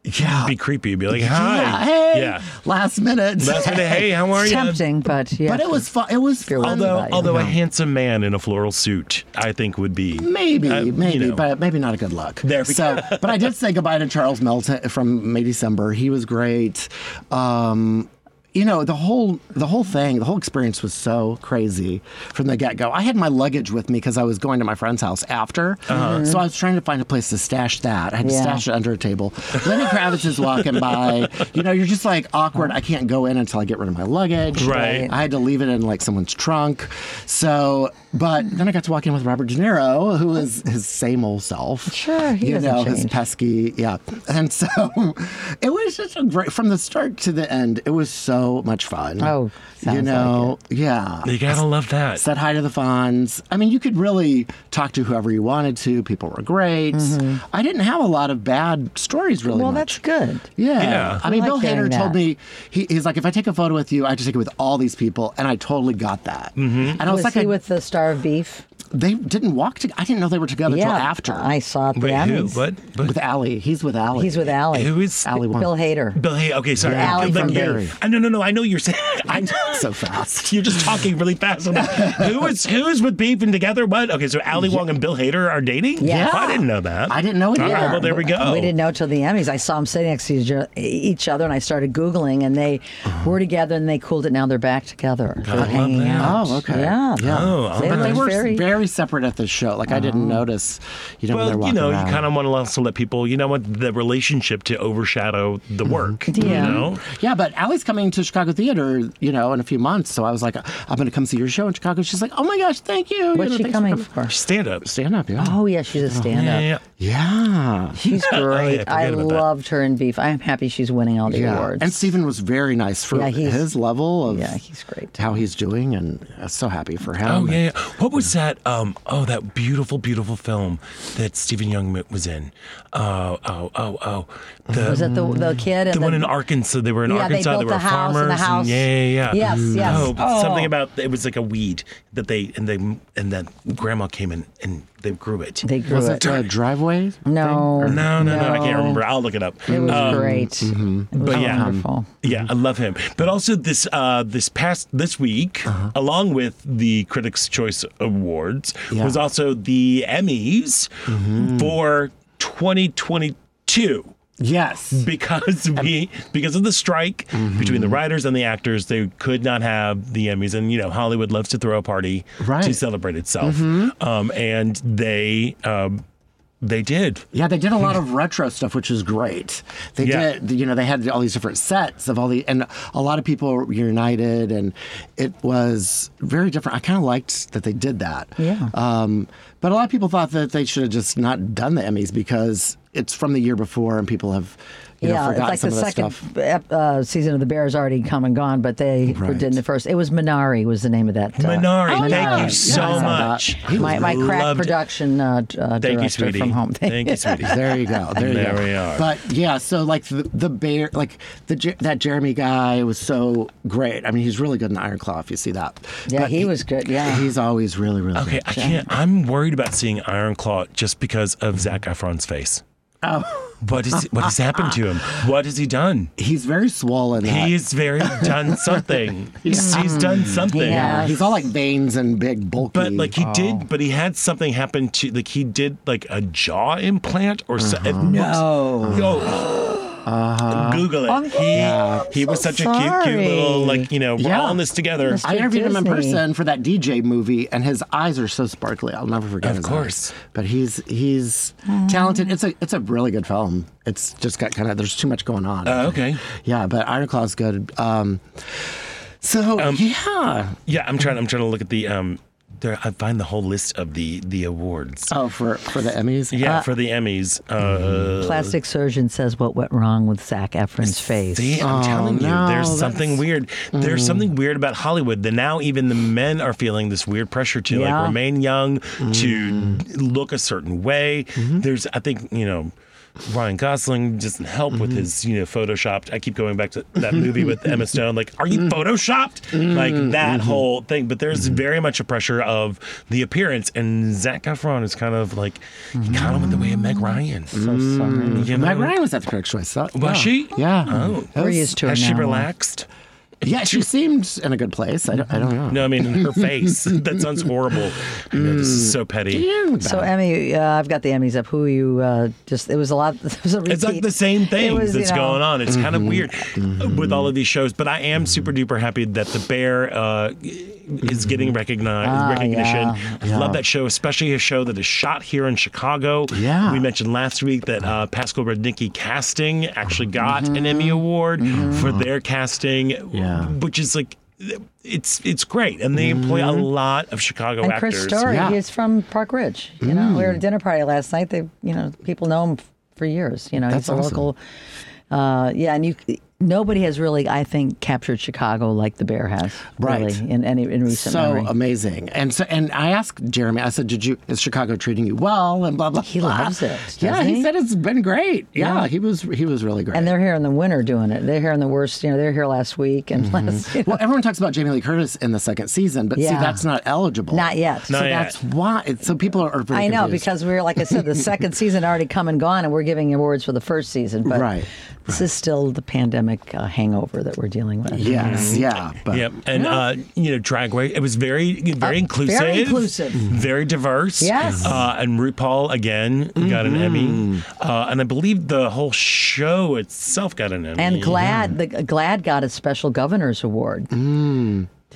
yeah. be creepy. Be like, hi. Yeah, hey, Yeah. last minute. Last minute, hey, how are It's you? tempting, but yeah. But it was fun. It was fun. worried Although, about it. although a handsome man in a floral suit, I think would be Maybe, uh, you maybe, know. but maybe not a good look. There we so, but I did say goodbye to Charles Melton from May December. He was great. Um, you know the whole the whole thing, the whole experience was so crazy from the get go. I had my luggage with me because I was going to my friend's house after, uh-huh. so I was trying to find a place to stash that. I had to stash it under a table. Lenny Kravitz is walking by. You know, you're just like awkward. I can't go in until I get rid of my luggage. Right. I had to leave it in like someone's trunk. So, but then I got to walk in with Robert De Niro, who is his same old self. Sure, he you doesn't know his pesky, yeah. And so it was just a great from the start to the end. It was so so much fun. Oh, you sounds know, yeah. You gotta love that. Said hi to the Fonz. I mean, you could really talk to whoever you wanted to. People were great. I didn't have a lot of bad stories, really. Mm-hmm. Well, much. that's good. Yeah. Yeah. I mean, I Bill like hearing Hader told me he, he's like, if I take a photo with you, I just take it with all these people, and I totally got that. Mm-hmm. And I was, Was like, he I- with the Star of Beef? They didn't walk together. I didn't know they were together yeah, until after. I saw it. The Wait, who? Emmys. What? What? with Ali. he's with Ali. He's with Ali. Who is Ali? Wong. Bill Hader. Bill Hay? Okay, sorry. Yeah, Ally Like, from. Barry. I no no no. I know you're saying. I so fast. You're just talking really fast. Like, who is who is with beef and together? What? Okay, so Ali Wong and Bill Hader are dating. Yeah. Oh, I didn't know that. I didn't know it All right, either. well, there we go. We didn't know till the Emmys. I saw them sitting next to each- each other, and I started googling, and they were together, and they cooled it. Now they're back together. They're love hanging that. out. Oh, okay. Yeah. Yeah. Oh, They but they looked were very- very, separate at the show. Like I didn't oh. notice. You know, when they're Well, you know, around. you kind of want to also let people, you know, what the relationship to overshadow the mm-hmm. work. Yeah. You know, Yeah, but Ali's coming to Chicago Theater, you know, in a few months. So I was like, I'm going to come see your show in Chicago. She's like, oh my gosh, thank you. You What's know, she thanks coming for for? stand up. Stand up, yeah. Oh yeah, she's a stand-up. Yeah, yeah. Yeah. She's Oh, yeah, great. forget I about that. loved her in Beef. I'm happy she's winning all the Yeah. awards. And Steven was very nice for Yeah, his level of yeah, he's great. how he's doing, and uh, so happy for oh, him. Oh yeah, yeah. What was that? Um, oh, that beautiful, beautiful film that Steven Yeun was in. Oh, oh, oh, oh. The, Was that the the kid? the and one in Arkansas? They were in Yeah, they Arkansas. built were the house and farmers. the house- yeah, yeah, yeah. Yes, yes. Oh, Oh. something about it was like a weed that they and they and that grandma came in and they grew it. They grew Was it. it the driveway? No, no, no, no, I can't remember. I'll look it up. It was Um, great. It was But yeah, wonderful. yeah, I love him. But also this uh, this past this week, Uh-huh. along with the Critics' Choice Awards, Yeah. was also the Emmys Mm-hmm. for 2022 Yes. because we because of the strike Mm-hmm. between the writers and the actors they could not have the emmys and you know hollywood loves to throw a party Right. Mm-hmm. to celebrate itself um, and they um, they did Yeah, they did a lot of retro stuff, which is great. They Yeah. did, you know, they had all these different sets of all the, and a lot of people united, and it was very different. I kind of liked that they did that. Yeah. Um, but a lot of people thought that they should have just not done the Emmys because it's from the year before, and people have, you know, yeah, it's like some the second uh, season of The Bears already come and gone, but they Right. did in the first. It was Minari was the name of that. Uh, minari Oh, thank yeah. you so I saw that. much my my crack production uh, uh, thank director sweetie from home. thank you sweetie There you go. There you There go. we are. But yeah, so like the the bear, like the that Jeremy guy was so great. I mean, he's really good in Iron Claw. If you see that. Yeah, But he was good, yeah. he's always really really okay good. i can't i'm worried about seeing iron claw just because of zac efron's face Oh, what is what has happened to him what has he done he's very swollen. he's very done something he's, he's done something Yeah. he's all like veins and big bulky. But like he Oh. did, but he had something happen to like he did like a jaw implant or so. Uh-huh. It looks, No. Yo, Google it. He Yeah. he was So such a cute, cute little like you know we're Yeah. all in this together. Mr. I interviewed him in person for that DJ movie, and his eyes are so sparkly. I'll never forget. Of his course. eyes. but he's he's talented. It's a it's a really good film. It's just got kind of there's too much going on. Uh, okay. Yeah, but Iron Claw's good. Um, so Um, yeah. Yeah, I'm trying. I'm trying to look at the um. There, I find the whole list of the the awards. Oh, for for the Emmys. Yeah, Uh, for the Emmys. Uh, Plastic surgeon says what went wrong with Zac Efron's face. See, I'm Oh, telling you, no, there's something that's- weird. There's something weird about Hollywood. That now even the men are feeling this weird pressure to Yeah. like remain young, to look a certain way. There's, I think, you know. Ryan Gosling doesn't help with mm-hmm. his, you know, photoshopped. I keep going back to that movie with Emma Stone. Like, are you mm. photoshopped? Mm-hmm. Like that mm-hmm. whole thing. But there's very much a pressure of the appearance, and Zac Efron is kind of like he kind of went the way of Meg Ryan. So sorry. Mm. You know? Meg Ryan was at the Critics' Choice. So, Was yeah. she? Yeah. Oh. That We're was- used to her Has she relaxed? Yeah, she seemed in a good place. I don't, I don't know. No, I mean in her face. that sounds horrible. I know this is so petty. Yeah, So Emmy, uh, I've got the Emmys up. Who you uh, just? It was a lot. It was a repeat. It's like the same thing It was, you that's know- going on. It's kind of Mm-hmm. weird with all of these shows, but I am super duper happy that the Bear uh, is getting recognized Ah, recognition. yeah. I love that show, especially a show that is shot here in Chicago. Yeah. we mentioned last week that uh, Paskal Rudnicke Casting actually got Mm-hmm. an Emmy award for their casting, Yeah. which is like. It's it's great, and they employ a lot of Chicago And actors. Chris Storer, Yeah. he's from Park Ridge. You know, we were at a dinner party last night. They, you know, people know him for years. You know, That's he's a awesome. local. Uh, yeah, and you nobody has really, I think, captured Chicago like the Bear has. Right. Really, in any in recent memory. so memory. amazing. And so, and I asked Jeremy. I said, "Did you? Is Chicago treating you well?" And blah blah. He blah. loves it, Yeah, he, he? said it's been great. Yeah, Yeah. he was he was really great. and they're here in the winter doing it. They're here in the worst. You know, they're here last week and mm-hmm. last. you know. well, everyone talks about Jamie Lee Curtis in the second season, but see, that's not eligible. Not yet. So yet. that's why. So people are very I know confused. because we're like I said, the second season already come and gone, and we're giving awards for the first season. But Right, this is still the pandemic uh, hangover that we're dealing with. Yes, yeah, but Yep, and uh, you know, Drag Race. It was very, very inclusive, very inclusive. very diverse. Yes. uh, and RuPaul again got an Emmy, uh, and I believe the whole show itself got an Emmy. And GLAAD, the GLAAD got a special governor's award.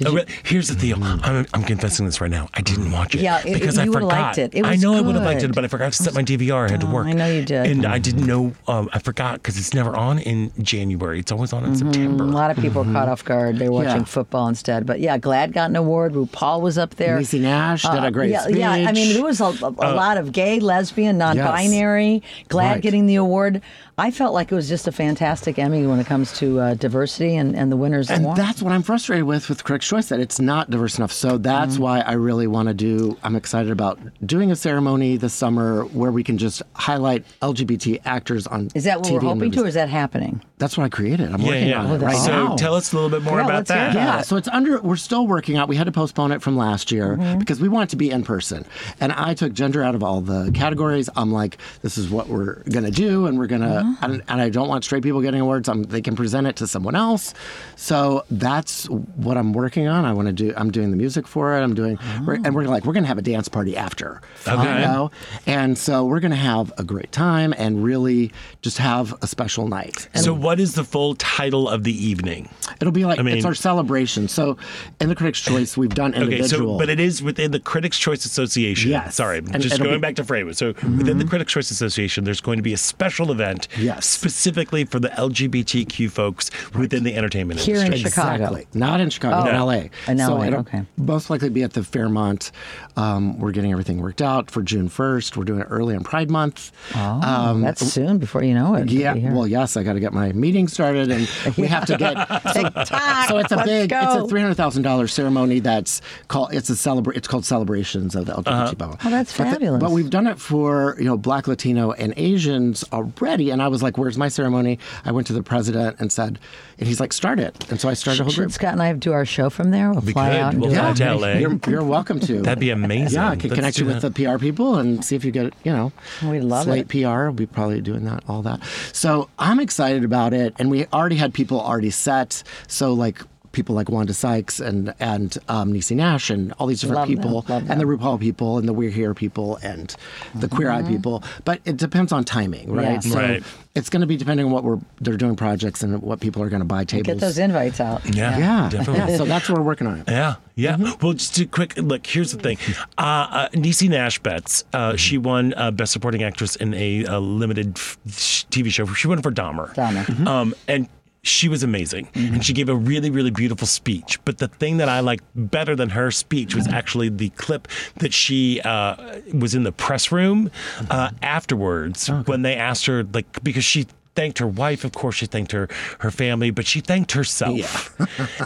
Oh, but here's the deal. Mm. I'm, I'm confessing this right now. I didn't mm. watch it. Yeah, it- because you I forgot. liked it. It I was know I would have liked it, but I forgot to set my DVR. I had to Oh, work. I know you did. And I mm-hmm. didn't know. Um, I forgot because it's never on in January. It's always on in mm-hmm. September. A lot of people were caught off guard. They're watching Yeah. football instead. But yeah, GLAAD got an award. RuPaul was up there. Niecy Nash did uh, a great yeah, Yeah, I mean, speech. there was a, a, a lot of gay, lesbian, non-binary. GLAAD Right. getting the award. I felt like it was just a fantastic Emmy when it comes to uh, diversity and, and the winners. And won. that's what I'm frustrated with with Critics' Choice that it's not diverse enough. So that's Mm-hmm. why I really want to do. I'm excited about doing a ceremony this summer where we can just highlight LGBT actors on. is that what TV we're hoping to, or is that happening? That's what I created. I'm Yeah, working yeah. on it right so now. tell us a little bit more Yeah, about that. Yeah, so it's under. We're still working out. We had to postpone it from last year Mm-hmm. because we want it to be in person. And I took gender out of all the categories. I'm like, this is what we're gonna do, and we're gonna. Mm-hmm. And, and I don't want straight people getting awards. I'm, they can present it to someone else. So that's what I'm working on. I want to do. I'm doing the music for it. I'm doing, we're, and we're like, we're gonna have a dance party after. Okay. You know? And so we're gonna have a great time and really just have a special night. So, what is the full title of the evening? It'll be like I mean- it's our celebration. So in the Critics' Choice, we've done Okay, individual. so but it is within the Critics' Choice Association. Yes. Sorry, And just going be- Mm-hmm. back to frame it. So within the Critics' Choice Association, there's going to be a special event Yes. specifically for the LGBTQ folks within the entertainment Here in industry. Chicago. Exactly. Not in Chicago, Oh. in LA. In LA, it'll okay. most likely be at the Fairmont. Um, we're getting everything worked out for June 1st. We're doing it early on Pride Month. Oh, Um, that's soon before you know it. Yeah, We'll be here. well, yes, I got to get my meeting started, and we have to get. So, TikTok, so it's a let's big, it's a three hundred thousand dollars ceremony. That's called it's a celebra- It's called celebrations of the LGBT people. Oh, that's But the- fabulous. but we've done it for you know Black, Latino, and Asians already, and I was like, "Where's my ceremony?" I went to the president and said, and he's like, "Start it," and so I started a whole Should group. Scott and I do our show from there? We'll We fly could. out and We'll do fly it. to LA. You're, you're welcome to. That'd be amazing. Yeah, I could Let's connect do you with that. the PR people and see if you get, you know, We'd love Slate it. PR. We'll be probably doing that, all that. So I'm excited about it, and we already had people already set. So like people like Wanda Sykes and and um, Niecy Nash and all these different Love them, people, love and the RuPaul people and the We're Here people and the Queer Eye people. But it depends on timing, right? Yeah. So Right. it's going to be depending on what we're they're doing projects and what people are going to buy tables. Get those invites out. Yeah, yeah, definitely. yeah. So that's what we're working on. Yeah, yeah. Mm-hmm. Well, just a quick look. Here's the thing. Uh, uh, Niecy Nash bets. Uh, Mm-hmm. She won uh, Best Supporting Actress in a, uh limited f- TV show. She won for Dahmer. Dahmer. Mm-hmm. Um, and she was amazing, and she gave a really, really beautiful speech. But the thing that I liked better than her speech was actually the clip that she uh, was in the press room uh, afterwards when they asked her, like, because she thanked her wife, of course, she thanked her her family, but she thanked herself.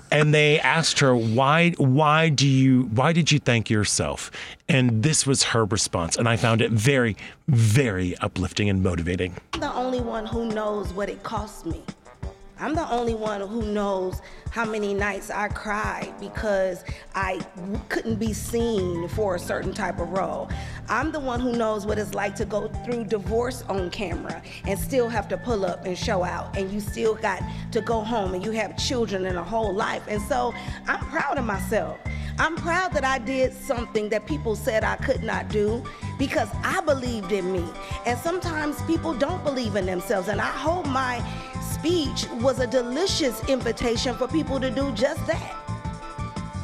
and they asked her, "Why? Why do you? Why did you thank yourself?" And this was her response, and I found it very, very uplifting and motivating. I'm the only one who knows what it cost me. I'm the only one who knows how many nights I cried because I couldn't be seen for a certain type of role. I'm the one who knows what it's like to go through divorce on camera and still have to pull up and show out, and you still got to go home and you have children and a whole life. And so I'm proud of myself. I'm proud that I did something that people said I could not do because I believed in me. And sometimes people don't believe in themselves. And I hope my speech was a delicious invitation for people to do just that.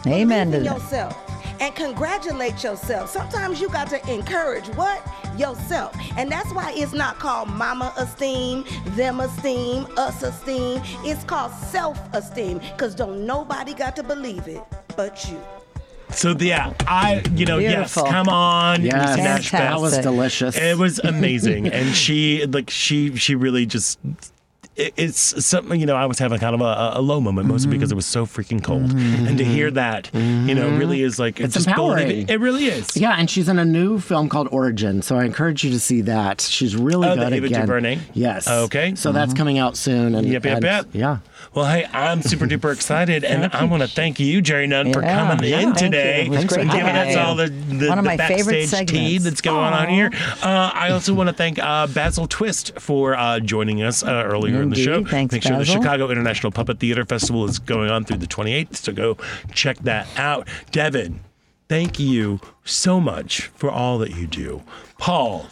Amen Believe in yourself and congratulate yourself. Sometimes you got to encourage what? Yourself. And that's why it's not called mama esteem, them esteem, us esteem. It's called self esteem because don't nobody got to believe it but you. So yeah, I you know Beautiful. yes, come on, Yes, Nash that was delicious. It was amazing, and she like she she really just it, it's something you know I was having kind of a, a low moment mostly because it was so freaking cold, and to hear that you know really is like It's just believe empowering. It, it really is. Yeah, and she's in a new film called Origin, so I encourage you to see that. She's really Oh, the good Ava again. DuVernay? Yes. Okay. So that's mm-hmm. coming out soon. And, Yep, yep, and- yep. Yeah. Well, hey, I'm super duper excited, and I want to thank you, Jerry Nunn, for coming yeah, in today, It was for great giving us all the, the, One of the my favorite backstage tea that's going on here. Uh, I also want to thank uh, Basil Twist for uh, joining us uh, earlier in the show. Thanks, Make sure the Chicago International Puppet Theater Festival is going on through the 28th, so go check that out. Devin, thank you so much for all that you do. Paul.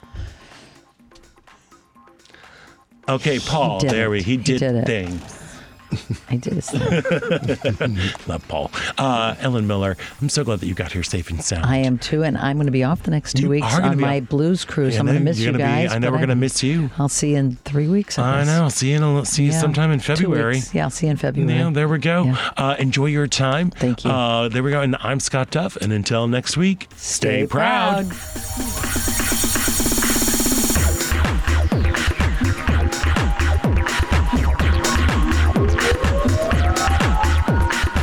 Okay, Paul. there we. He He did, did it. things. I do Love Paul. Uh, Ellen Miller, I'm so glad that you got here safe and sound. I am too, and I'm going to be off the next two You weeks on my off. blues cruise. Yeah, I'm going to miss You're gonna be- guys. I know we're gonna miss you. I'll see you in three weeks. I, I know. See you. In, see you Yeah. sometime in February. Yeah, I'll see you in February. Yeah, there we go. Uh, enjoy your time. Thank you. Uh, there we go. And I'm Scott Duff. And until next week, stay, Stay proud. proud.